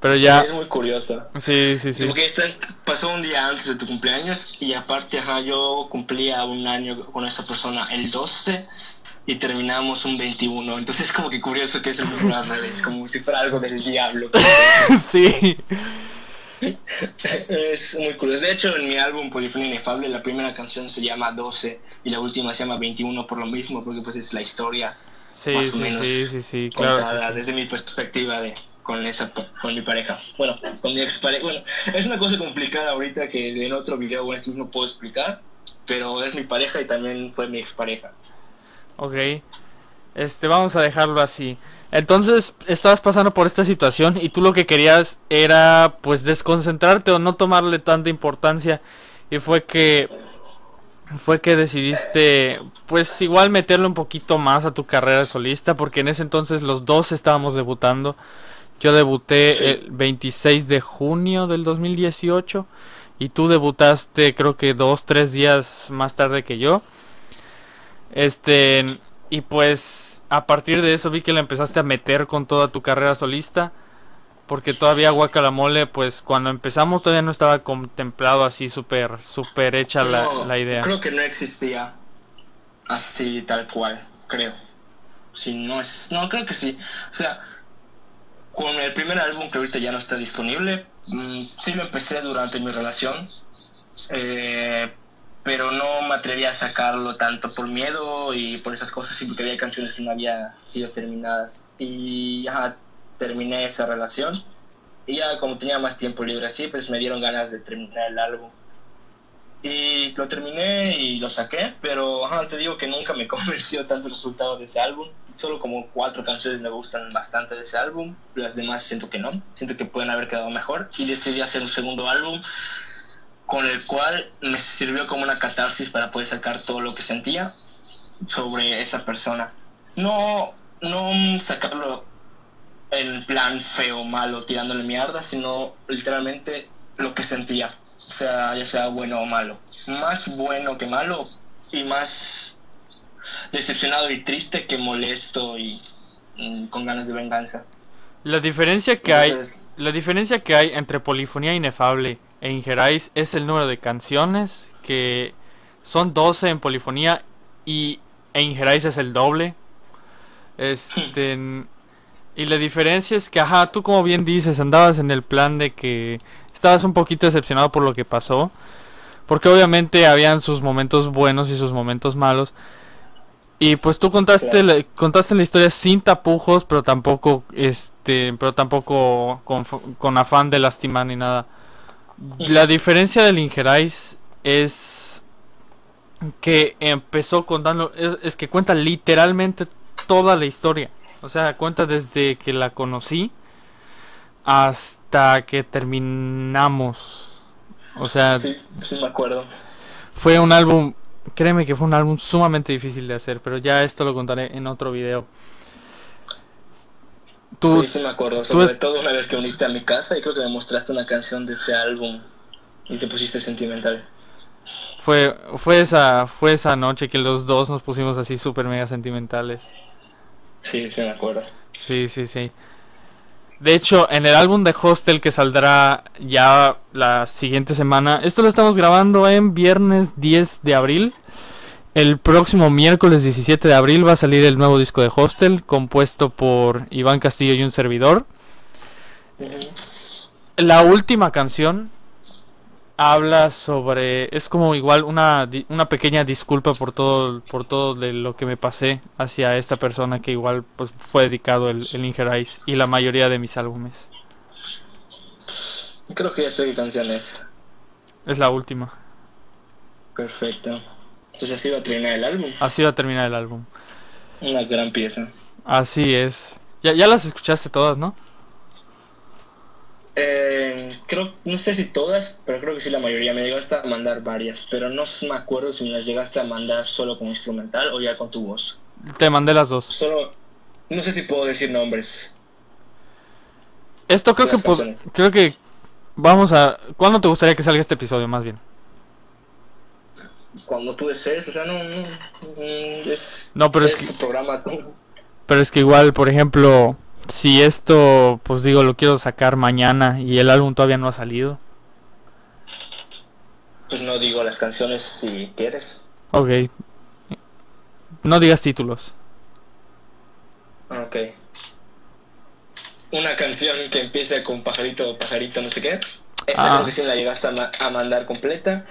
Pero ya, Es muy curioso. sí, sí, sí. Porque este pasó un día antes de tu cumpleaños y aparte, ajá, yo cumplía un año con esa persona el 12 y terminamos un 21. Entonces es como que curioso que es el número al revés, como si fuera algo del diablo. Sí, es muy curioso. De hecho, en mi álbum Polifonía Inefable, la primera canción se llama 12 y la última se llama 21 por lo mismo, porque pues es la historia sí, Más o sí, menos sí, sí, sí, claro. contada desde mi perspectiva de con esa con mi pareja bueno con mi expareja bueno es una cosa complicada ahorita que en otro video bueno, esto no puedo explicar pero es mi pareja y también fue mi expareja Ok. Este, vamos a dejarlo así. Entonces, estabas pasando por esta situación y tú lo que querías era pues desconcentrarte o no tomarle tanta importancia y fue que fue que decidiste pues igual meterle un poquito más a tu carrera solista porque en ese entonces los dos estábamos debutando. Yo debuté Sí. el 26 de junio del 2018 y tú debutaste creo que dos, tres días más tarde que yo. Este, y pues a partir de eso vi que le empezaste a meter con toda tu carrera solista. Porque todavía Guacalamole, pues cuando empezamos todavía no estaba contemplado así súper, súper hecha la, No, la idea. creo que no existía así tal cual creo si no es no creo que sí o sea con el primer álbum que ahorita ya no está disponible mm, sí lo empecé durante mi relación eh, pero no me atreví a sacarlo tanto por miedo y por esas cosas y porque había canciones que no había sido terminadas. Y terminé esa relación. Y ya como tenía más tiempo libre así pues me dieron ganas de terminar el álbum. Y lo terminé y lo saqué, pero ajá, te digo que nunca me convenció tanto el resultado de ese álbum. Solo como cuatro canciones me gustan bastante de ese álbum, las demás siento que no, siento que pueden haber quedado mejor y decidí hacer un segundo álbum con el cual me sirvió como una catarsis para poder sacar todo lo que sentía sobre esa persona. No, no sacarlo en plan feo, malo, tirándole mierda, sino literalmente lo que sentía. O sea, ya sea bueno o malo. Más bueno que malo y más decepcionado y triste que molesto y mm, con ganas de venganza. La diferencia que hay, la diferencia que hay entre Polifonía Inefable e Ingerais es el número de canciones que son 12 en Polifonía y e Ingerais es el doble. Este y la diferencia es que ajá, tú como bien dices, andabas en el plan de que estabas un poquito decepcionado por lo que pasó, porque obviamente habían sus momentos buenos y sus momentos malos. Y pues tú contaste la, contaste la historia sin tapujos, pero tampoco este, pero tampoco con, afán de lastimar ni nada. La diferencia del Ingerais es que empezó contando es, que cuenta literalmente toda la historia. O sea, cuenta desde que la conocí hasta que terminamos. O sea, sí, sí me acuerdo. Fue un álbum Créeme que fue un álbum sumamente difícil de hacer, pero ya esto lo contaré en otro video. Sí, sí me acuerdo, sobre todo una vez que uniste a mi casa y creo que me mostraste una canción de ese álbum y te pusiste sentimental. Fue, fue, esa, fue esa noche que los dos nos pusimos así súper mega sentimentales. Sí, sí me acuerdo. Sí, sí, sí. De hecho, en el álbum de Hostel que saldrá ya la siguiente semana, esto lo estamos grabando en viernes 10 de abril. El próximo miércoles 17 de abril va a salir el nuevo disco de Hostel, compuesto por Iván Castillo y un servidor. La última canción habla sobre es como igual una, una pequeña disculpa por todo por todo de lo que me pasé hacia esta persona que igual pues fue dedicado el, el Ingerais y la mayoría de mis álbumes. Creo que ya sé qué canción es. Es la última. Perfecto entonces así va a terminar el álbum así va a terminar el álbum una gran pieza así es ya, ya las escuchaste todas no eh, creo, no sé si todas, pero creo que sí la mayoría. Me llegaste a mandar varias, pero no me acuerdo si me las llegaste a mandar solo con instrumental o ya con tu voz. Te mandé las dos. Solo, no sé si puedo decir nombres. Esto creo que creo que vamos a. ¿Cuándo te gustaría que salga este episodio, más bien? Cuando tú desees, o sea, no, no, es. No, pero es, es que. Programa. Pero es que igual, por ejemplo, si esto, pues digo, lo quiero sacar mañana y el álbum todavía no ha salido. Pues no digo las canciones si quieres. Ok. No digas títulos. Ok. Una canción que empiece con pajarito, pajarito, no sé qué. Esa ah. creo la llegaste a, mandar completa.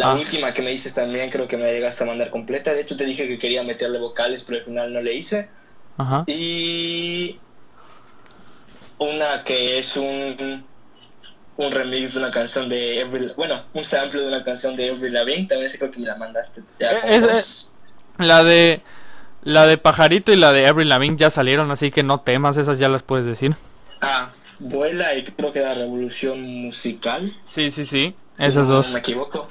La ah. última que me dices también creo que me llegaste a mandar completa. De hecho te dije que quería meterle vocales, pero al final no le hice. Y una que es un, un remix de una canción de Every, bueno, un sample de una canción de Every Lavigne, también creo que me la mandaste. es, la de la de Pajarito y la de Every Lavigne ya salieron, así que no temas, esas ya las puedes decir. Ah, Vuela y creo que la Revolución Musical. Sí, sí, sí, esas dos. No me equivoco.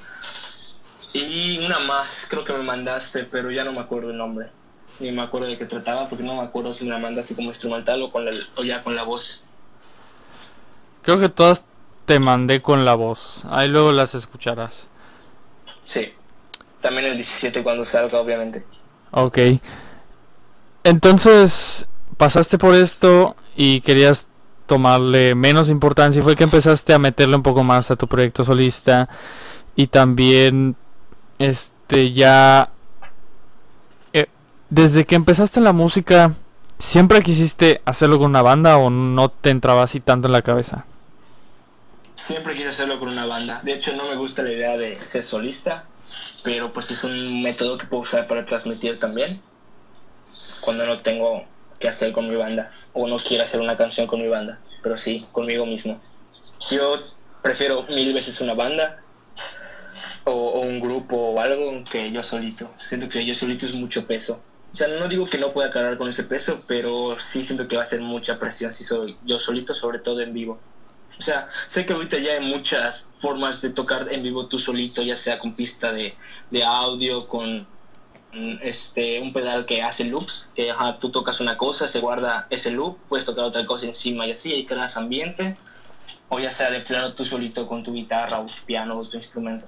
Y una más, creo que me mandaste, pero ya no me acuerdo el nombre ni me acuerdo de qué trataba porque no me acuerdo si me la mandaste como instrumental o, con la, o ya con la voz. Creo que todas te mandé con la voz. Ahí luego las escucharás. Sí. También el 17 cuando salga, obviamente. Ok. Entonces, pasaste por esto y querías tomarle menos importancia y fue que empezaste a meterle un poco más a tu proyecto solista y también este ya desde que empezaste la música, ¿siempre quisiste hacerlo con una banda o no te entraba así tanto en la cabeza? Siempre quise hacerlo con una banda. De hecho, no me gusta la idea de ser solista, pero pues es un método que puedo usar para transmitir también. Cuando no tengo que hacer con mi banda o no quiero hacer una canción con mi banda, pero sí, conmigo mismo. Yo prefiero mil veces una banda o, o un grupo o algo que yo solito. Siento que yo solito es mucho peso o sea, no digo que no pueda cargar con ese peso, pero sí siento que va a ser mucha presión si soy yo solito, sobre todo en vivo. O sea, sé que ahorita ya hay muchas formas de tocar en vivo tú solito, ya sea con pista de, audio, con este, un pedal que hace loops, que tú tocas una cosa, se guarda ese loop, puedes tocar otra cosa encima y así, ahí creas ambiente, o ya sea de plano tú solito con tu guitarra o tu piano o tu instrumento.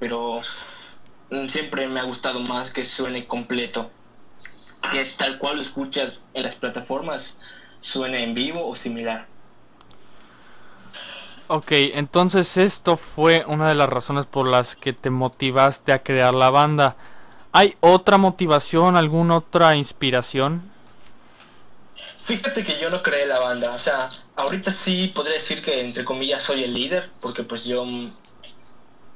Pero mm, siempre me ha gustado más que suene completo, que tal cual lo escuchas en las plataformas, suene en vivo o similar. Ok, entonces esto fue una de las razones por las que te motivaste a crear la banda. ¿Hay otra motivación, alguna otra inspiración? Fíjate que yo no creé la banda, o sea, ahorita sí podría decir que entre comillas soy el líder, porque pues yo...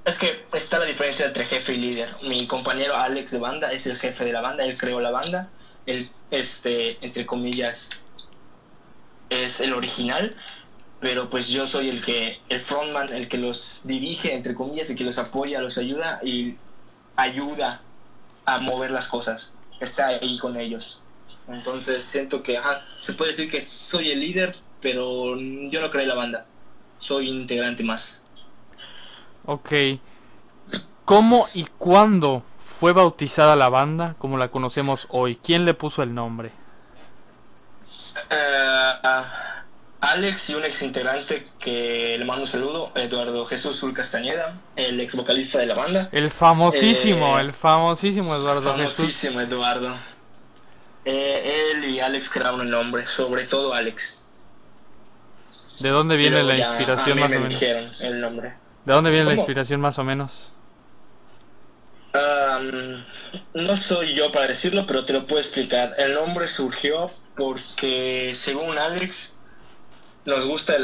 Es que está la diferencia entre jefe y líder. Mi compañero Alex de banda es el jefe de la banda, él creó la banda, él, este, entre comillas, es el original, pero pues yo soy el que, el frontman, el que los dirige, entre comillas, el que los apoya, los ayuda y ayuda a mover las cosas, está ahí con ellos. Entonces siento que se puede decir que soy el líder, pero yo no creé la banda, soy integrante más. Ok. ¿Cómo y cuándo fue bautizada la banda como la conocemos hoy? ¿Quién le puso el nombre? Uh, Alex y un ex integrante que le mando un saludo, Eduardo Jesús Sul Castañeda, el ex vocalista de la banda. El famosísimo, eh, el famosísimo Eduardo famosísimo Eduardo. Eh, él y Alex crearon el nombre, sobre todo Alex. ¿De dónde viene la inspiración más o menos? el nombre. ¿De dónde viene la inspiración más o menos? no soy yo para decirlo, pero te lo puedo explicar. El nombre surgió porque, según Alex, nos gusta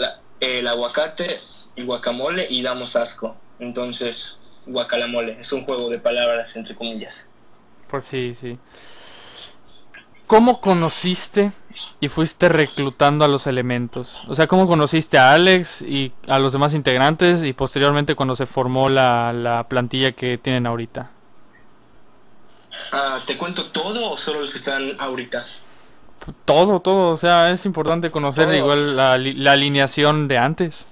el, aguacate y guacamole y damos asco. Entonces, guacalamole es un juego de palabras entre comillas. Pues sí, sí. ¿Cómo conociste y fuiste reclutando a los elementos? O sea, ¿cómo conociste a Alex y a los demás integrantes y posteriormente cuando se formó la, la plantilla que tienen ahorita? Ah, ¿Te cuento todo o solo los que están ahorita? Todo, todo. O sea, es importante conocer igual la, la, alineación de antes.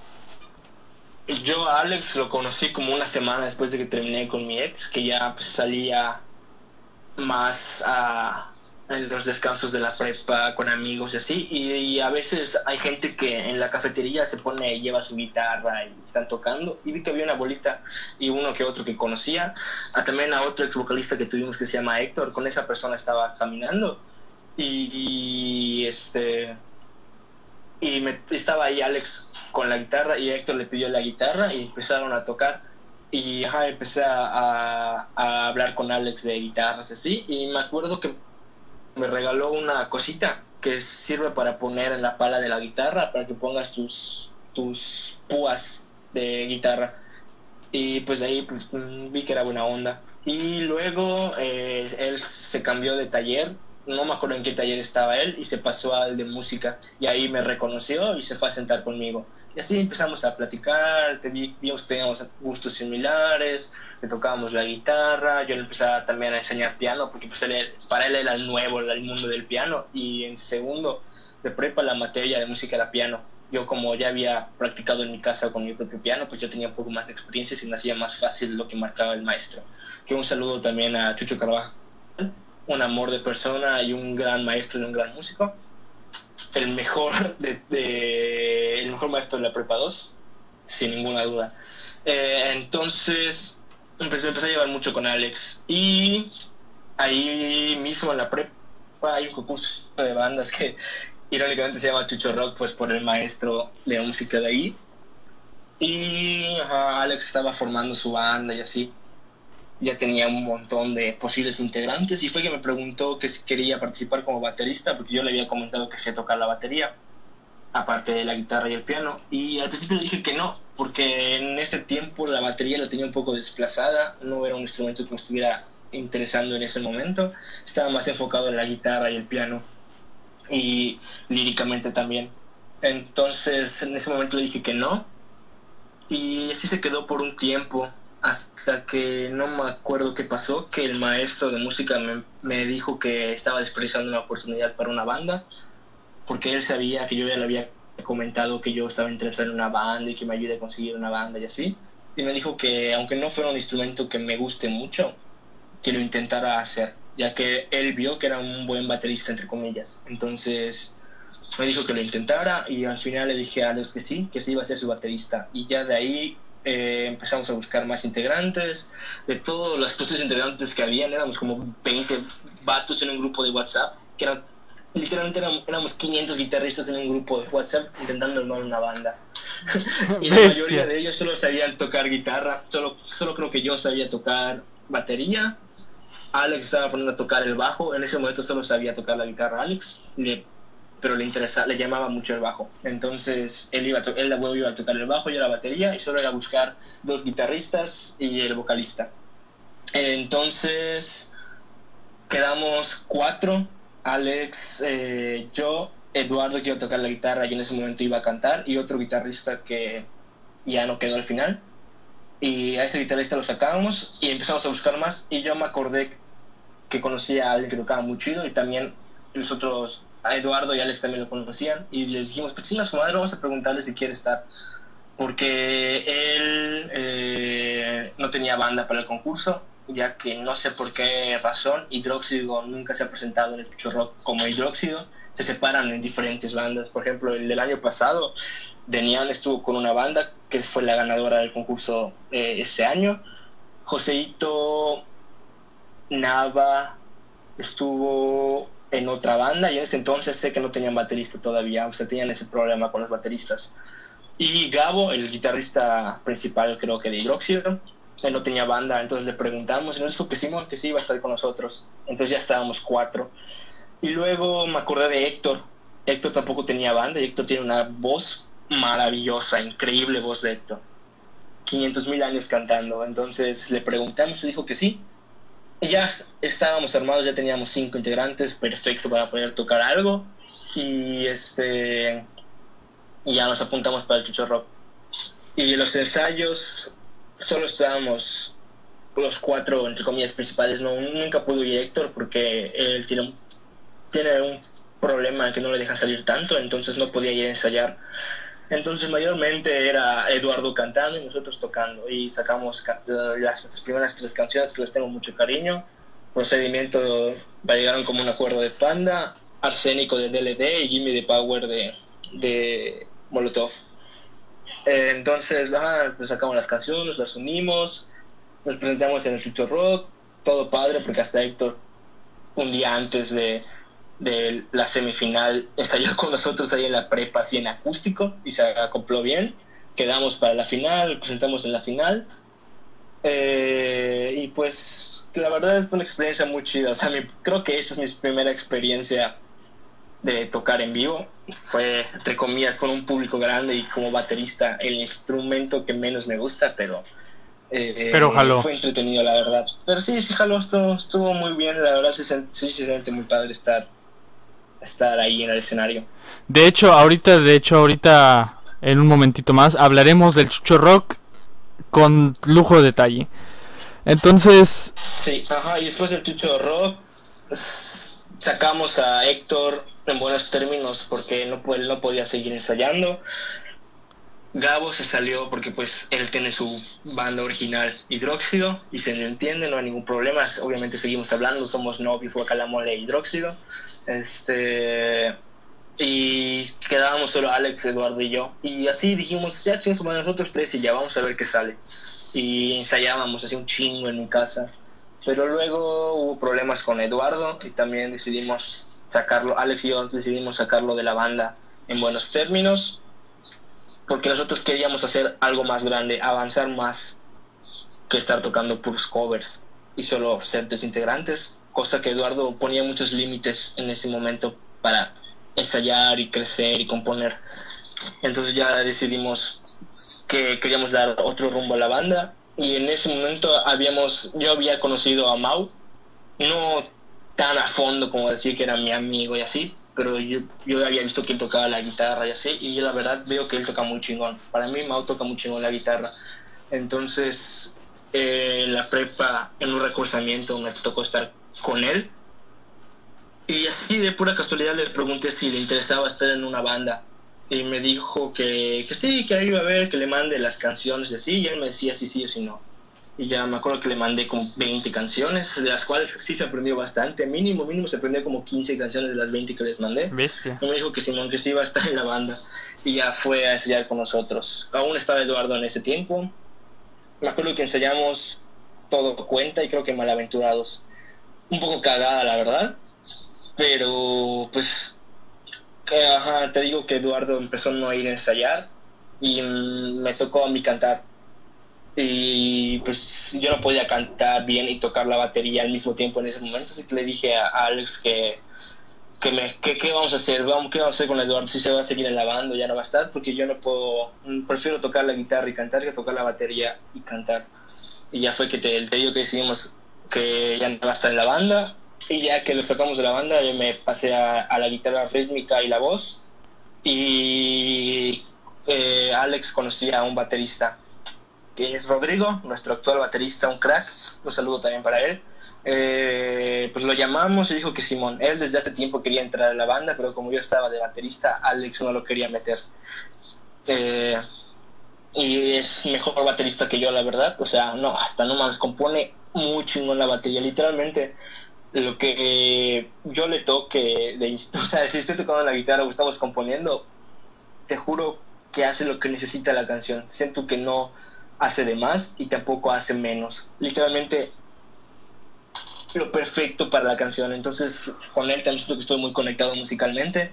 Yo a Alex lo conocí como una semana después de que terminé con mi ex, que ya pues, salía más a, en los descansos de la prepa con amigos y así. Y, a veces hay gente que en la cafetería se pone, y lleva su guitarra y están tocando. Y vi que había una bolita y uno que otro que conocía. A, también a otro ex vocalista que tuvimos que se llama Héctor. Con esa persona estaba caminando y, este y me, estaba ahí Alex con la guitarra y Héctor le pidió la guitarra y empezaron a tocar y ajá, empecé a, a, hablar con Alex de guitarras así y me acuerdo que me regaló una cosita que sirve para poner en la pala de la guitarra para que pongas tus tus púas de guitarra. Y pues ahí pues, vi que era buena onda. Y luego eh, él se cambió de taller. No me acuerdo en qué taller estaba él y se pasó al de música. Y ahí me reconoció y se fue a sentar conmigo. Y así empezamos a platicar, te vimos que teníamos gustos similares, le tocábamos la guitarra, yo le empezaba también a enseñar piano porque pues para él era nuevo el mundo del piano y en segundo de prepa la materia de música era piano. Yo como ya había practicado en mi casa con mi propio piano, pues ya tenía un poco más de experiencia y me hacía más fácil lo que marcaba el maestro. Que un saludo también a Chucho Carvajal un amor de persona y un gran maestro y un gran músico. El mejor, de, el mejor maestro de la prepa 2, sin ninguna duda. Eh, entonces, empecé, a llevar mucho con Alex. Y ahí mismo en la prepa hay un concurso de bandas que irónicamente se llama Chucho Rock, pues por el maestro de música de ahí. Y Alex estaba formando su banda y así ya tenía un montón de posibles integrantes y fue que me preguntó que si quería participar como baterista porque yo le había comentado que sé tocar la batería aparte de la guitarra y el piano. Y al principio dije que no porque en ese tiempo la batería la tenía un poco desplazada no era un instrumento que me estuviera interesando en ese momento estaba más enfocado en la guitarra y el piano y líricamente también. Entonces en ese momento le dije que no y así se quedó por un tiempo hasta que no me acuerdo qué pasó, que el maestro de música me, dijo que estaba desperdiciando una oportunidad para una banda, porque él sabía que yo ya le había comentado que yo estaba interesado en una banda y que me ayude a conseguir una banda y así. Y me dijo que aunque no fuera un instrumento que me guste mucho, que lo intentara hacer, ya que él vio que era un buen baterista, entre comillas. Entonces me dijo que lo intentara y al final le dije a Alex que sí, que sí iba a ser su baterista. Y ya de ahí eh, empezamos a buscar más integrantes. De todos los posibles integrantes que habían, éramos como 20 vatos en un grupo de WhatsApp, que eran literalmente éramos, 500 guitarristas en un grupo de WhatsApp intentando armar una banda. y la mayoría de ellos solo sabían tocar guitarra, solo, solo creo que yo sabía tocar batería. Alex estaba poniendo a tocar el bajo, en ese momento solo sabía tocar la guitarra Alex, pero le interesaba, le llamaba mucho el bajo. Entonces él iba a, él iba a tocar el bajo y la batería y solo era buscar dos guitarristas y el vocalista. Entonces quedamos cuatro Alex, eh, yo, Eduardo que iba a tocar la guitarra y en ese momento iba a cantar y otro guitarrista que ya no quedó al final. Y a ese guitarrista lo sacábamos y empezamos a buscar más y yo me acordé que conocía a alguien que tocaba muy chido y también los otros, a Eduardo y Alex también lo conocían y les dijimos, pues si a su madre vamos a preguntarle si quiere estar porque él eh, no tenía banda para el concurso ya que no sé por qué razón Hidróxido nunca se ha presentado en el Pucho Rock como Hidróxido, se separan en diferentes bandas. Por ejemplo, el del año pasado, Denian estuvo con una banda que fue la ganadora del concurso eh, ese año. Joseito Nava estuvo en otra banda y en ese entonces sé que no tenían baterista todavía, o sea, tenían ese problema con los bateristas. Y Gabo, el guitarrista principal creo que de Hidróxido, él no tenía banda, entonces le preguntamos y nos dijo que sí, que sí iba a estar con nosotros. Entonces ya estábamos cuatro. Y luego me acordé de Héctor. Héctor tampoco tenía banda y Héctor tiene una voz maravillosa, increíble voz de Héctor. 500 mil años cantando. Entonces le preguntamos y dijo que sí. Y ya estábamos armados, ya teníamos cinco integrantes, perfecto para poder tocar algo. Y este y ya nos apuntamos para el Chucho Rock. Y los ensayos solo estábamos los cuatro, entre comillas, principales. No, nunca pudo ir Héctor porque él tiene un, tiene un problema que no le deja salir tanto, entonces no podía ir a ensayar. Entonces mayormente era Eduardo cantando y nosotros tocando y sacamos las primeras tres canciones que les tengo mucho cariño. Procedimiento llegaron como un acuerdo de Panda, Arsénico de DLD y Jimmy de Power de, de Molotov. Eh, entonces, pues sacamos las canciones, las unimos, nos presentamos en el Chucho Rock, todo padre, porque hasta Héctor, un día antes de, de la semifinal, ensayó con nosotros ahí en la prepa, así en acústico, y se acopló bien. Quedamos para la final, presentamos en la final. Eh, y pues, la verdad fue una experiencia muy chida. O sea, creo que esta es mi primera experiencia de tocar en vivo. Fue, entre comillas, con un público grande y como baterista el instrumento que menos me gusta, pero, eh, pero jaló. fue entretenido, la verdad. Pero sí, sí, jaló, estuvo, estuvo muy bien, la verdad, sí, sí, se siente muy padre estar, estar ahí en el escenario. De hecho, ahorita, de hecho, ahorita, en un momentito más, hablaremos del Chucho Rock con lujo de detalle. Entonces... Sí, ajá, y después del Chucho Rock sacamos a Héctor en buenos términos porque no, él no podía seguir ensayando. Gabo se salió porque pues él tiene su banda original Hidróxido y se entiende, no hay ningún problema. Obviamente seguimos hablando, somos novios Guacalamole e Hidróxido. Este y quedábamos solo Alex, Eduardo y yo. Y así dijimos, ya chingos, nosotros tres y ya vamos a ver qué sale. Y ensayábamos así un chingo en mi casa. Pero luego hubo problemas con Eduardo y también decidimos sacarlo, Alex y yo decidimos sacarlo de la banda en buenos términos, porque nosotros queríamos hacer algo más grande, avanzar más que estar tocando puros covers y solo ser desintegrantes, cosa que Eduardo ponía muchos límites en ese momento para ensayar y crecer y componer. Entonces ya decidimos que queríamos dar otro rumbo a la banda y en ese momento habíamos, yo había conocido a Mau, no tan a fondo como decir que era mi amigo y así, pero yo, yo había visto que él tocaba la guitarra y así, y yo la verdad veo que él toca muy chingón. Para mí Mau toca muy chingón la guitarra. Entonces, eh, en la prepa, en un recursamiento, me tocó estar con él. Y así de pura casualidad le pregunté si le interesaba estar en una banda. Y me dijo que, que sí, que iba a ver, que le mande las canciones y así, y él me decía si sí o si no. Y ya me acuerdo que le mandé como 20 canciones, de las cuales sí se aprendió bastante. Mínimo, mínimo se aprendió como 15 canciones de las 20 que les mandé. Bestia. Y me dijo que Simón que sí iba a estar en la banda. Y ya fue a ensayar con nosotros. Aún estaba Eduardo en ese tiempo. Me acuerdo que ensayamos todo cuenta y creo que malaventurados. Un poco cagada, la verdad. Pero, pues, que, ajá, te digo que Eduardo empezó a no ir a ensayar y mm, me tocó a mí cantar. Y pues yo no podía cantar bien y tocar la batería al mismo tiempo en ese momento, así que le dije a Alex que, que, me, qué vamos a hacer, vamos, qué vamos a hacer con Eduardo, si se va a seguir en la banda, ya no va a estar, porque yo no puedo, prefiero tocar la guitarra y cantar que tocar la batería y cantar. Y ya fue que te, te digo que decidimos que ya no va a estar en la banda, y ya que lo sacamos de la banda, yo me pasé a, a la guitarra rítmica y la voz, y eh, Alex conocía a un baterista que es Rodrigo, nuestro actual baterista, un crack. Un saludo también para él. Eh, pues lo llamamos y dijo que Simón, él desde hace tiempo quería entrar a la banda, pero como yo estaba de baterista, Alex no lo quería meter. Eh, y es mejor baterista que yo, la verdad. O sea, no, hasta no más, compone muy chingón la batería. Literalmente, lo que yo le toque, o sea, si estoy tocando la guitarra o estamos componiendo, te juro que hace lo que necesita la canción. Siento que no hace de más y tampoco hace menos. Literalmente lo perfecto para la canción. Entonces con él también siento que estoy muy conectado musicalmente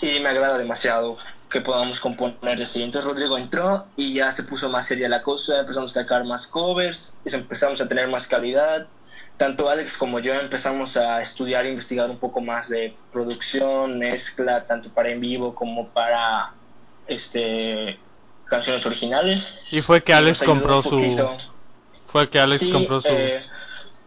y me agrada demasiado que podamos componer así. Entonces Rodrigo entró y ya se puso más seria la cosa, empezamos a sacar más covers, empezamos a tener más calidad. Tanto Alex como yo empezamos a estudiar e investigar un poco más de producción, mezcla, tanto para en vivo como para este canciones originales. Y fue que Alex compró su. Fue que Alex Sí, compró su. eh,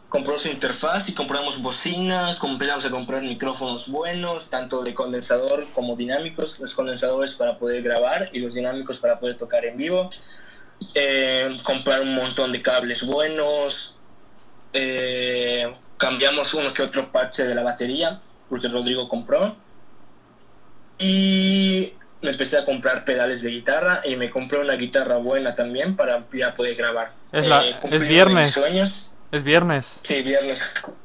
compró su interfaz y compramos bocinas, empezamos a comprar micrófonos buenos, tanto de condensador como dinámicos, los condensadores para poder grabar y los dinámicos para poder tocar en vivo. Eh, comprar un montón de cables buenos, eh, cambiamos uno que otro parche de la batería, porque Rodrigo compró. Y me empecé a comprar pedales de guitarra y me compré una guitarra buena también para ya poder grabar. Es la- cumplí es viernes. sueños. Es viernes. Sí, viernes.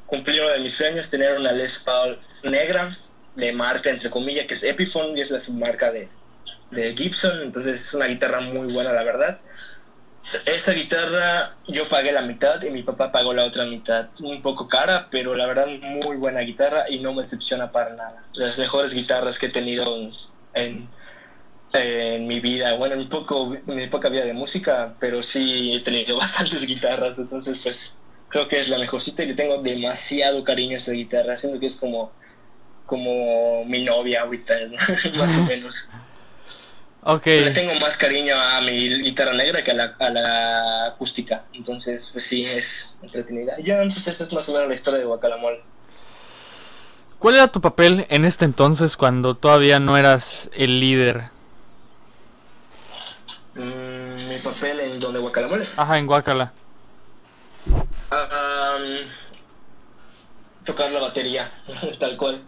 Cumplí uno de mis sueños, tener una Les Paul negra, de marca, entre comillas, que es Epiphone, y es la submarca de, de Gibson, entonces es una guitarra muy buena, la verdad. Esa guitarra yo pagué la mitad y mi papá pagó la otra mitad. Un poco cara, pero la verdad muy buena guitarra y no me decepciona para nada. Las mejores guitarras que he tenido en, en, en mi vida. Bueno, en mi, poco, mi poca vida de música, pero sí he tenido bastantes guitarras, entonces pues creo que es la mejorcita y le tengo demasiado cariño a esa guitarra, siento que es como, como mi novia ahorita, más o menos. Ok. Le tengo más cariño a mi guitarra negra que a la, a la acústica, entonces pues sí, es entretenida. Ya, pues esa es más o menos la historia de Guacalamol. ¿Cuál era tu papel en este entonces cuando todavía no eras el líder? Mi papel en donde Guacalamole. Ajá, en Guacala. Ah, um, tocar la batería, tal cual.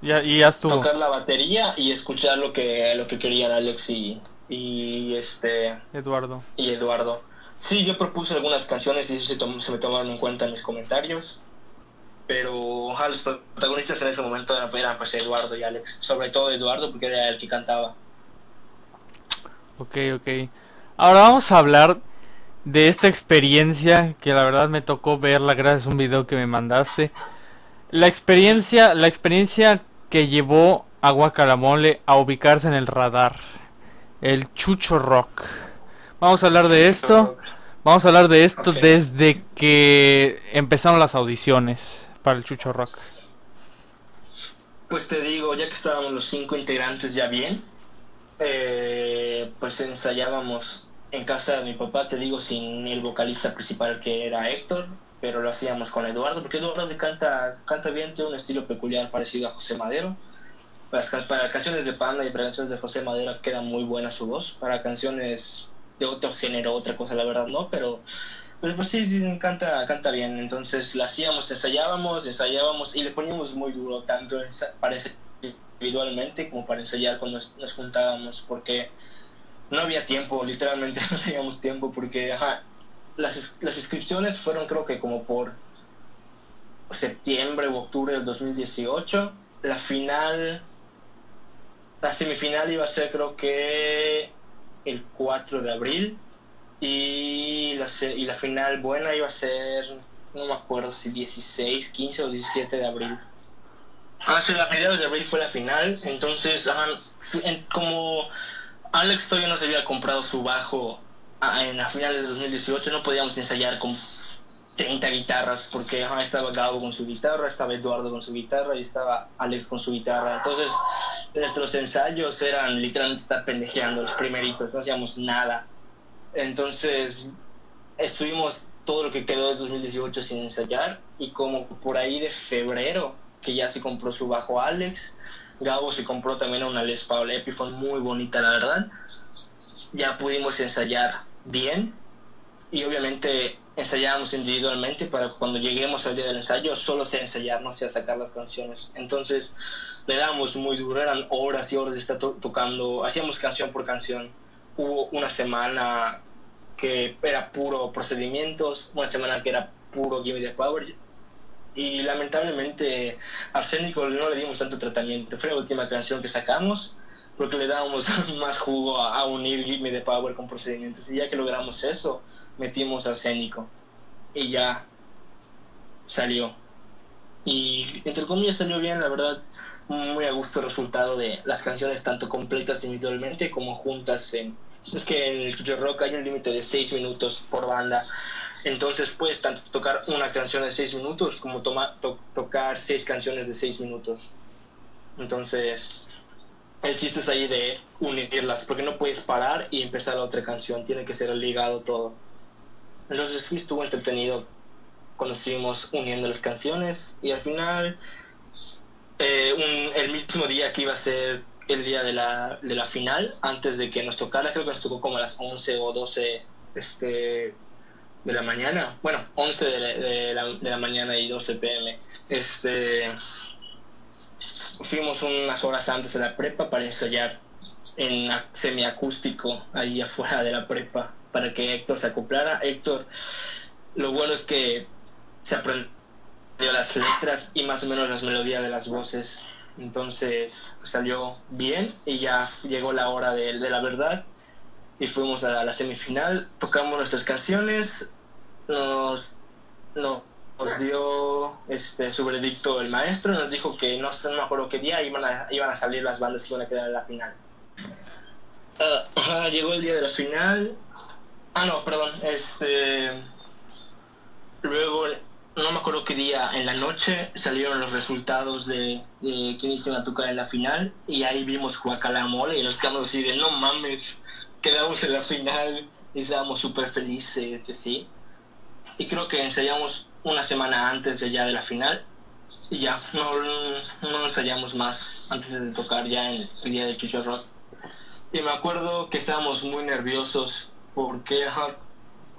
Ya, y ya estuvo. Tocar la batería y escuchar lo que, lo que querían Alex y, y este Eduardo. y Eduardo. Sí, yo propuse algunas canciones y se, tom- se me tomaron en cuenta en mis comentarios. Pero ajá, los protagonistas en ese momento eran, pues Eduardo y Alex. Sobre todo Eduardo porque era el que cantaba. Ok, ok. Ahora vamos a hablar de esta experiencia que la verdad me tocó verla gracias a un video que me mandaste. La experiencia, la experiencia que llevó a Guacalamole a ubicarse en el radar. El Chucho Rock. Vamos a hablar de esto. Vamos a hablar de esto desde que empezaron las audiciones para el Chucho Rock. Pues te digo, ya que estábamos los cinco integrantes ya bien, eh, pues ensayábamos en casa de mi papá, te digo, sin el vocalista principal que era Héctor, pero lo hacíamos con Eduardo, porque Eduardo canta, canta bien, tiene un estilo peculiar parecido a José Madero. Para, para canciones de Panda y para canciones de José Madero queda muy buena su voz, para canciones de otro género, otra cosa, la verdad no, pero pero pues sí, canta, canta bien. Entonces la hacíamos, ensayábamos, ensayábamos y le poníamos muy duro, tanto para ensayar individualmente como para ensayar cuando nos, juntábamos, porque no había tiempo, literalmente no teníamos tiempo, porque las, las inscripciones fueron creo que como por septiembre u octubre del 2018. La final, la semifinal iba a ser creo que el 4 de abril y la, y la final buena iba a ser, no me acuerdo si 16, 15 o 17 de abril. Sí, la mediados de abril fue la final, entonces como Alex todavía no se había comprado su bajo en la final de 2018, no podíamos ensayar con 30 guitarras, porque estaba Gabo con su guitarra, estaba Eduardo con su guitarra y estaba Alex con su guitarra. Entonces, nuestros ensayos eran literalmente estar pendejeando, los primeritos, no hacíamos nada. Entonces, estuvimos todo lo que quedó de 2018 sin ensayar y como por ahí de febrero, que ya se compró su bajo Alex, Gabo se compró también una Les Paul Epiphone muy bonita, la verdad. Ya pudimos ensayar bien y obviamente ensayábamos individualmente para cuando lleguemos al día del ensayo solo sea ensayar, no sea sacar las canciones. Entonces le damos muy duro, eran horas y horas de estar tocando, hacíamos canción por canción. Hubo una semana que era puro procedimientos, una semana que era puro Give Me the Power. Y lamentablemente Arsénico no le dimos tanto tratamiento. Fue la última canción que sacamos porque le dábamos más jugo a, unir Give Me the Power con procedimientos. Y ya que logramos eso, metimos arsénico y ya salió. Y entre comillas salió bien, la verdad, muy a gusto el resultado de las canciones, tanto completas individualmente como juntas. En, es que en el Rock hay un límite de 6 minutos por banda. Entonces puedes tanto tocar una canción de 6 minutos como toma, tocar 6 canciones de 6 minutos. Entonces, el chiste es ahí de unirlas, porque no puedes parar y empezar la otra canción, tiene que ser ligado todo. Entonces estuvo entretenido cuando estuvimos uniendo las canciones y al final, eh, el mismo día que iba a ser el día de la, de la final, antes de que nos tocara, creo que nos tocó como a las 11 o 12 este, de la mañana, bueno, 11 de la, de la, mañana y 12 pm. Este, fuimos unas horas antes de la prepa para ensayar en semiacústico ahí afuera de la prepa para que Héctor se acoplara. Héctor, lo bueno es que se aprendió las letras y más o menos las melodías de las voces. Entonces pues, salió bien y ya llegó la hora de, la verdad y fuimos a la semifinal, tocamos nuestras canciones, nos, nos dio este, su veredicto el maestro, nos dijo que no, sé, no me acuerdo qué día iban a, iban a salir las bandas que iban a quedar en la final. Ah, llegó el día de la final, Ah, no, perdón. Este. Luego, no me acuerdo qué día, en la noche salieron los resultados de, de quién iba a tocar en la final. Y ahí vimos Mole y nos quedamos así de no mames, quedamos en la final y estábamos súper felices, sí. Y creo que ensayamos una semana antes de ya de la final. Y ya, no, no ensayamos más antes de tocar ya en el día del Chucho Rock. Y me acuerdo que estábamos muy nerviosos porque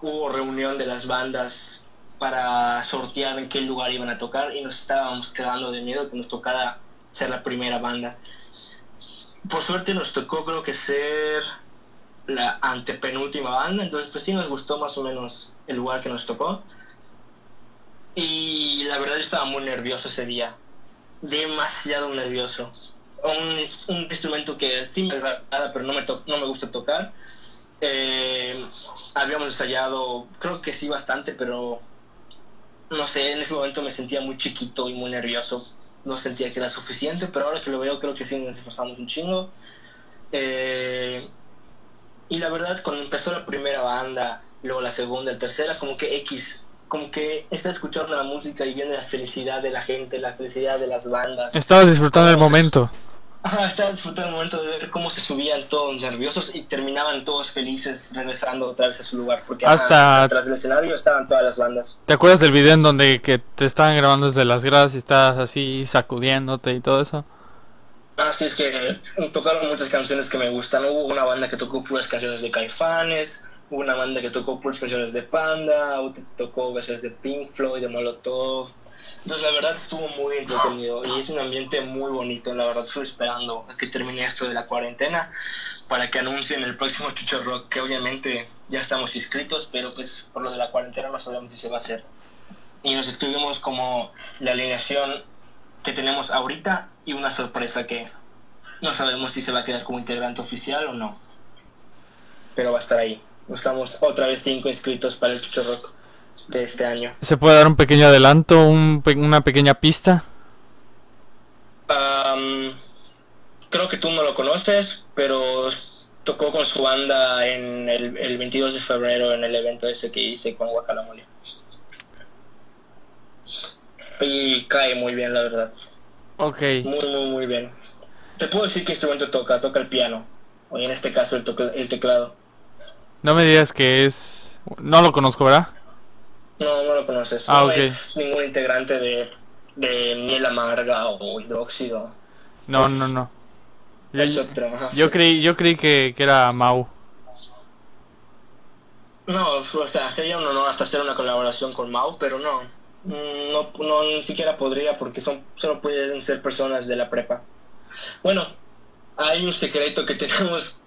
hubo reunión de las bandas para sortear en qué lugar iban a tocar y nos estábamos quedando de miedo que nos tocara ser la primera banda. Por suerte nos tocó creo que ser la antepenúltima banda, entonces pues sí nos gustó más o menos el lugar que nos tocó. Y la verdad yo estaba muy nervioso ese día, demasiado nervioso. Un, un instrumento que sí me agrada, pero no me, no me gusta tocar eh, habíamos ensayado, creo que sí bastante, pero no sé, en ese momento me sentía muy chiquito y muy nervioso. No sentía que era suficiente, pero ahora que lo veo creo que sí nos esforzamos un chingo. Eh, y la verdad, cuando empezó la primera banda, luego la segunda, la tercera, como que X, como que está escuchando la música y viendo la felicidad de la gente, la felicidad de las bandas. Estabas disfrutando el momento. Ajá, estaba disfrutando el momento de ver cómo se subían todos nerviosos y terminaban todos felices regresando otra vez a su lugar. Porque hasta atrás del escenario estaban todas las bandas. ¿Te acuerdas del video en donde que te estaban grabando desde las gradas y estabas así sacudiéndote y todo eso? Ah, sí, es que tocaron muchas canciones que me gustan. Hubo una banda que tocó puras canciones de Caifanes, hubo una banda que tocó puras canciones de Panda, otra tocó versiones de Pink Floyd, de Molotov. Entonces, la verdad, estuvo muy entretenido y es un ambiente muy bonito. La verdad, estoy esperando a que termine esto de la cuarentena para que anuncien el próximo Chucho Rock, que obviamente ya estamos inscritos, pero pues por lo de la cuarentena no sabemos si se va a hacer. Y nos escribimos como la alineación que tenemos ahorita y una sorpresa que no sabemos si se va a quedar como integrante oficial o no. Pero va a estar ahí. Estamos otra vez cinco inscritos para el Chucho Rock de este año. ¿Se puede dar un pequeño adelanto, un una pequeña pista? Creo que tú no lo conoces, pero tocó con su banda en el, el 22 de febrero en el evento ese que hice con Guacalamole. Y cae muy bien, la verdad. Ok. Muy, muy, muy bien. Te puedo decir qué instrumento toca. Toca el piano. O en este caso el, toca- el teclado. No me digas que es... No lo conozco, ¿verdad? No, no lo conoces. Ah, no ok. es ningún integrante de, de miel amarga o hidróxido. No, Es- no, no. Yo, Es otro, ajá. yo creí, yo creí que, que era Mau. No, o sea, sería un honor hasta hacer una colaboración con Mau, pero no. No, no ni siquiera podría porque son solo pueden ser personas de la prepa. Bueno, hay un secreto que tenemos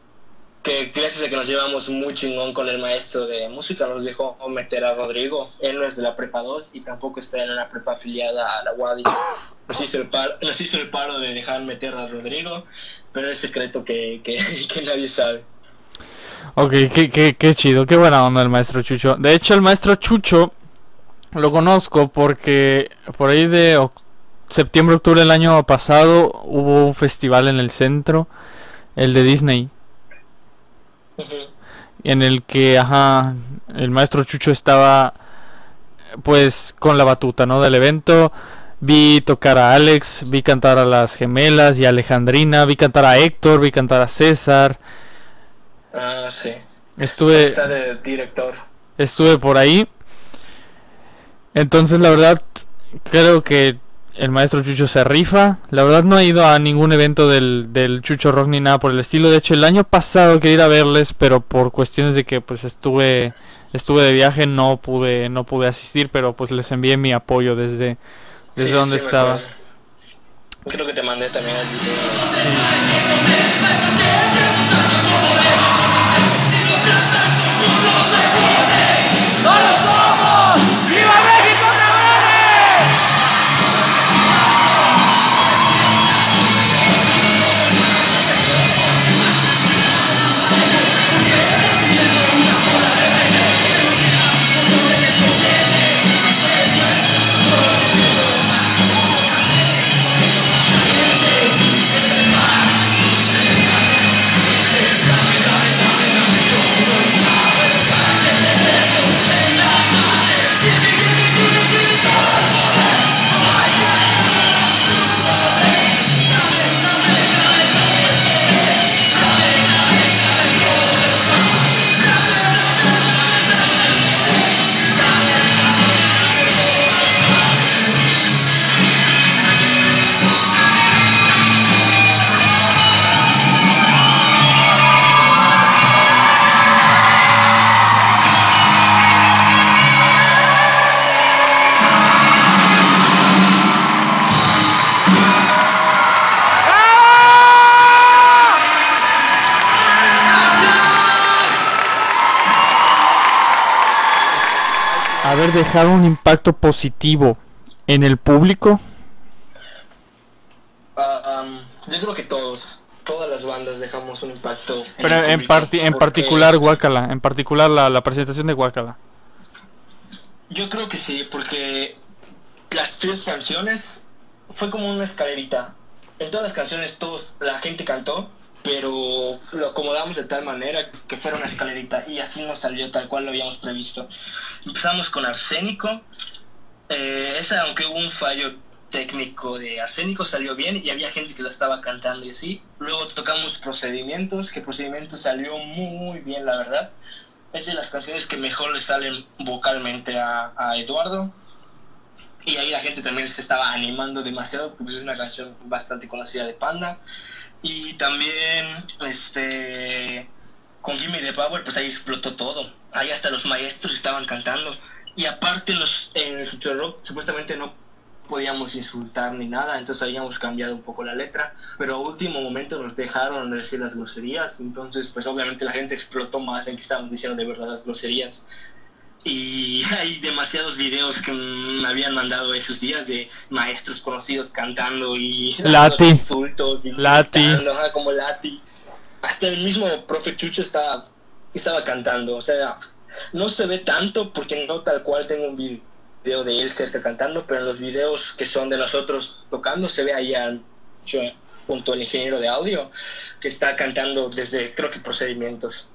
que gracias a que nos llevamos muy chingón con el maestro de música nos dejó meter a Rodrigo. Él no es de la prepa 2 y tampoco está en una prepa afiliada a la UADI. Nos hizo el paro, el paro de dejar meter a Rodrigo, pero es secreto que, que, nadie sabe. Ok, qué chido, qué buena onda el maestro Chucho. De hecho, el maestro Chucho lo conozco porque por ahí de septiembre, octubre del año pasado hubo un festival en el centro, el de Disney, en el que, ajá, el maestro Chucho estaba pues con la batuta, ¿no? Del evento. Vi tocar a Alex, vi cantar a las gemelas y a Alejandrina, vi cantar a Héctor, vi cantar a César. Ah, sí. Estuve... Está de director. estuve por ahí. Entonces, la verdad, creo que el maestro Chucho se rifa. La verdad, no he ido a ningún evento del, del Chucho Rock ni nada por el estilo. De hecho, el año pasado quería ir a verles, pero por cuestiones de que pues estuve estuve de viaje no pude no pude asistir, pero pues les envié mi apoyo desde desde Sí, donde sí estaba. Creo que te mandé también video. Dejado un impacto positivo en el público. Um, yo creo que todos, todas las bandas dejamos un impacto. en Pero el en, parti- en porque particular Guacala, en particular la, la presentación de Guacala. Yo creo que sí, porque las tres canciones fue como una escalerita. En todas las canciones todos la gente cantó, pero lo acomodamos de tal manera que fuera una escalerita y así nos salió tal cual lo habíamos previsto. Empezamos con Arsénico. Eh, esa, aunque hubo un fallo técnico de Arsénico, salió bien y había gente que la estaba cantando y así. Luego tocamos Procedimientos, que Procedimientos salió muy bien, la verdad. Es de las canciones que mejor le salen vocalmente a, a Eduardo. Y ahí la gente también se estaba animando demasiado, porque es una canción bastante conocida de Panda. Y también, este, con Gimme the Power, pues ahí explotó todo. Ahí hasta los maestros estaban cantando. Y aparte, los, en el Chucho Rock supuestamente no podíamos insultar ni nada, entonces habíamos cambiado un poco la letra, pero a último momento nos dejaron decir las groserías, entonces pues obviamente la gente explotó más en que estábamos diciendo de verdad las groserías. Y hay demasiados videos que me habían mandado esos días de maestros conocidos cantando y Lati. insultos y Lati. ajá, como Lati. Hasta el mismo profe Chucho estaba, estaba cantando, o sea, no se ve tanto porque no tal cual tengo un video de él cerca cantando, pero en los videos que son de nosotros tocando se ve ahí al Chucho junto al ingeniero de audio que está cantando desde creo que procedimientos.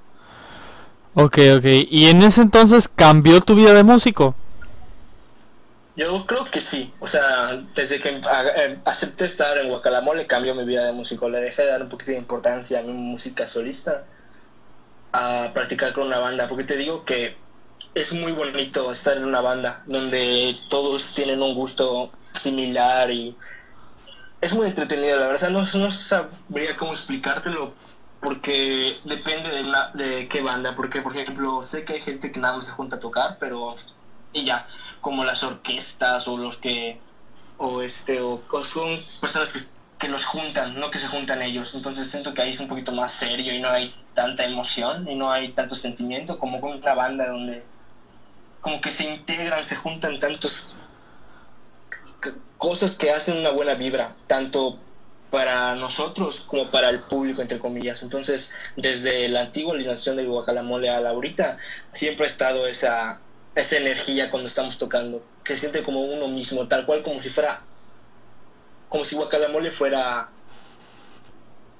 Ok, ok. ¿Y en ese entonces cambió tu vida de músico? Yo creo que sí, o sea, desde que a- eh, acepté estar en Guacalamole cambió mi vida de músico, le dejé de dar un poquito de importancia a mi música solista, a practicar con una banda, porque te digo que es muy bonito estar en una banda donde todos tienen un gusto similar y es muy entretenido, la verdad, no, no sabría cómo explicártelo porque depende de, la- de qué banda, porque por ejemplo sé que hay gente que nada más se junta a tocar, pero y ya, como las orquestas o los que, o este, o, son personas que, que los juntan, no que se juntan ellos, entonces siento que ahí es un poquito más serio y no hay tanta emoción y no hay tanto sentimiento como con una banda donde como que se integran, se juntan tantos cosas que hacen una buena vibra, tanto para nosotros como para el público, entre comillas. Entonces, desde la antigua alineación del Guacalamole a la ahorita, siempre ha estado esa, esa energía cuando estamos tocando, que se siente como uno mismo, tal cual como si fuera, como si Guacalamole fuera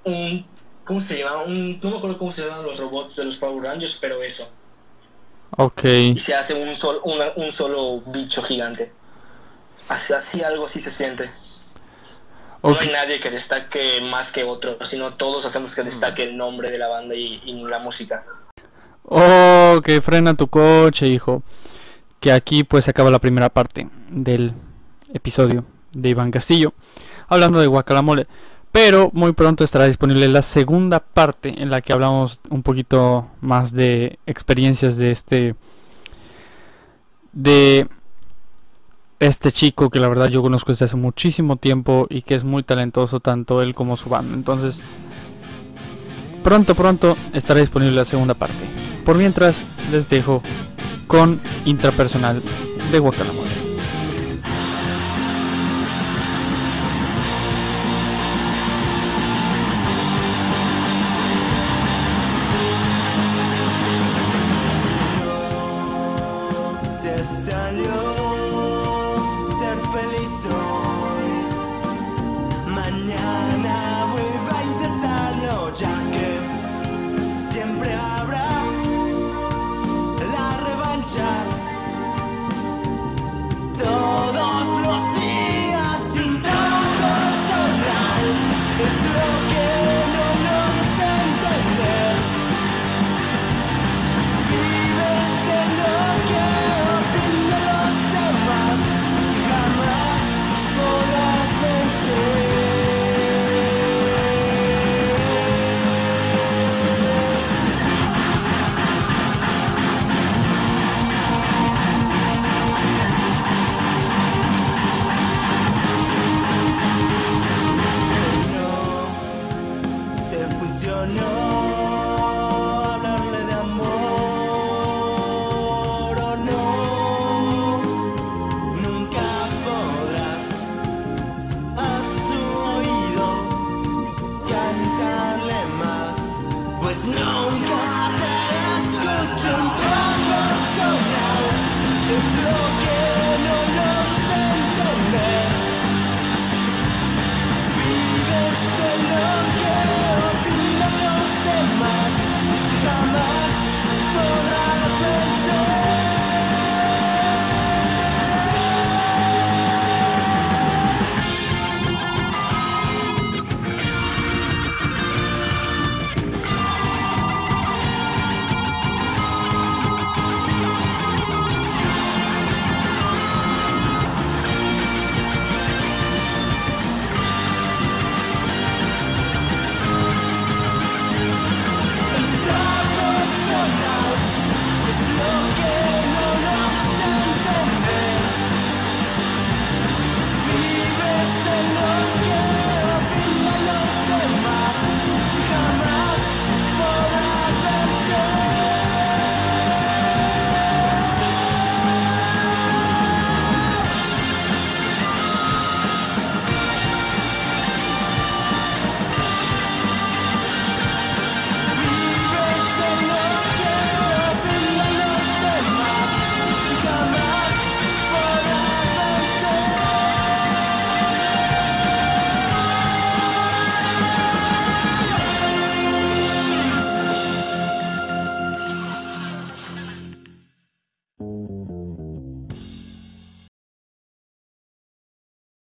un, ¿cómo se llama? Un, no me acuerdo cómo se llaman los robots de los Power Rangers, pero eso. Ok. Y se hace un, sol, una- un solo bicho gigante. Así, así algo así se siente. No hay nadie que destaque más que otro, sino todos hacemos que destaque el nombre de la banda y, y la música. Ok, frena tu coche, hijo. Que aquí pues se acaba la primera parte del episodio de Iván Castillo. Hablando de Guacalamole. Pero muy pronto estará disponible la segunda parte en la que hablamos un poquito más de experiencias de este de este chico que la verdad yo conozco desde hace muchísimo tiempo y que es muy talentoso tanto él como su banda. Entonces, pronto pronto estará disponible la segunda parte. Por mientras les dejo con intrapersonal de Guacalamole.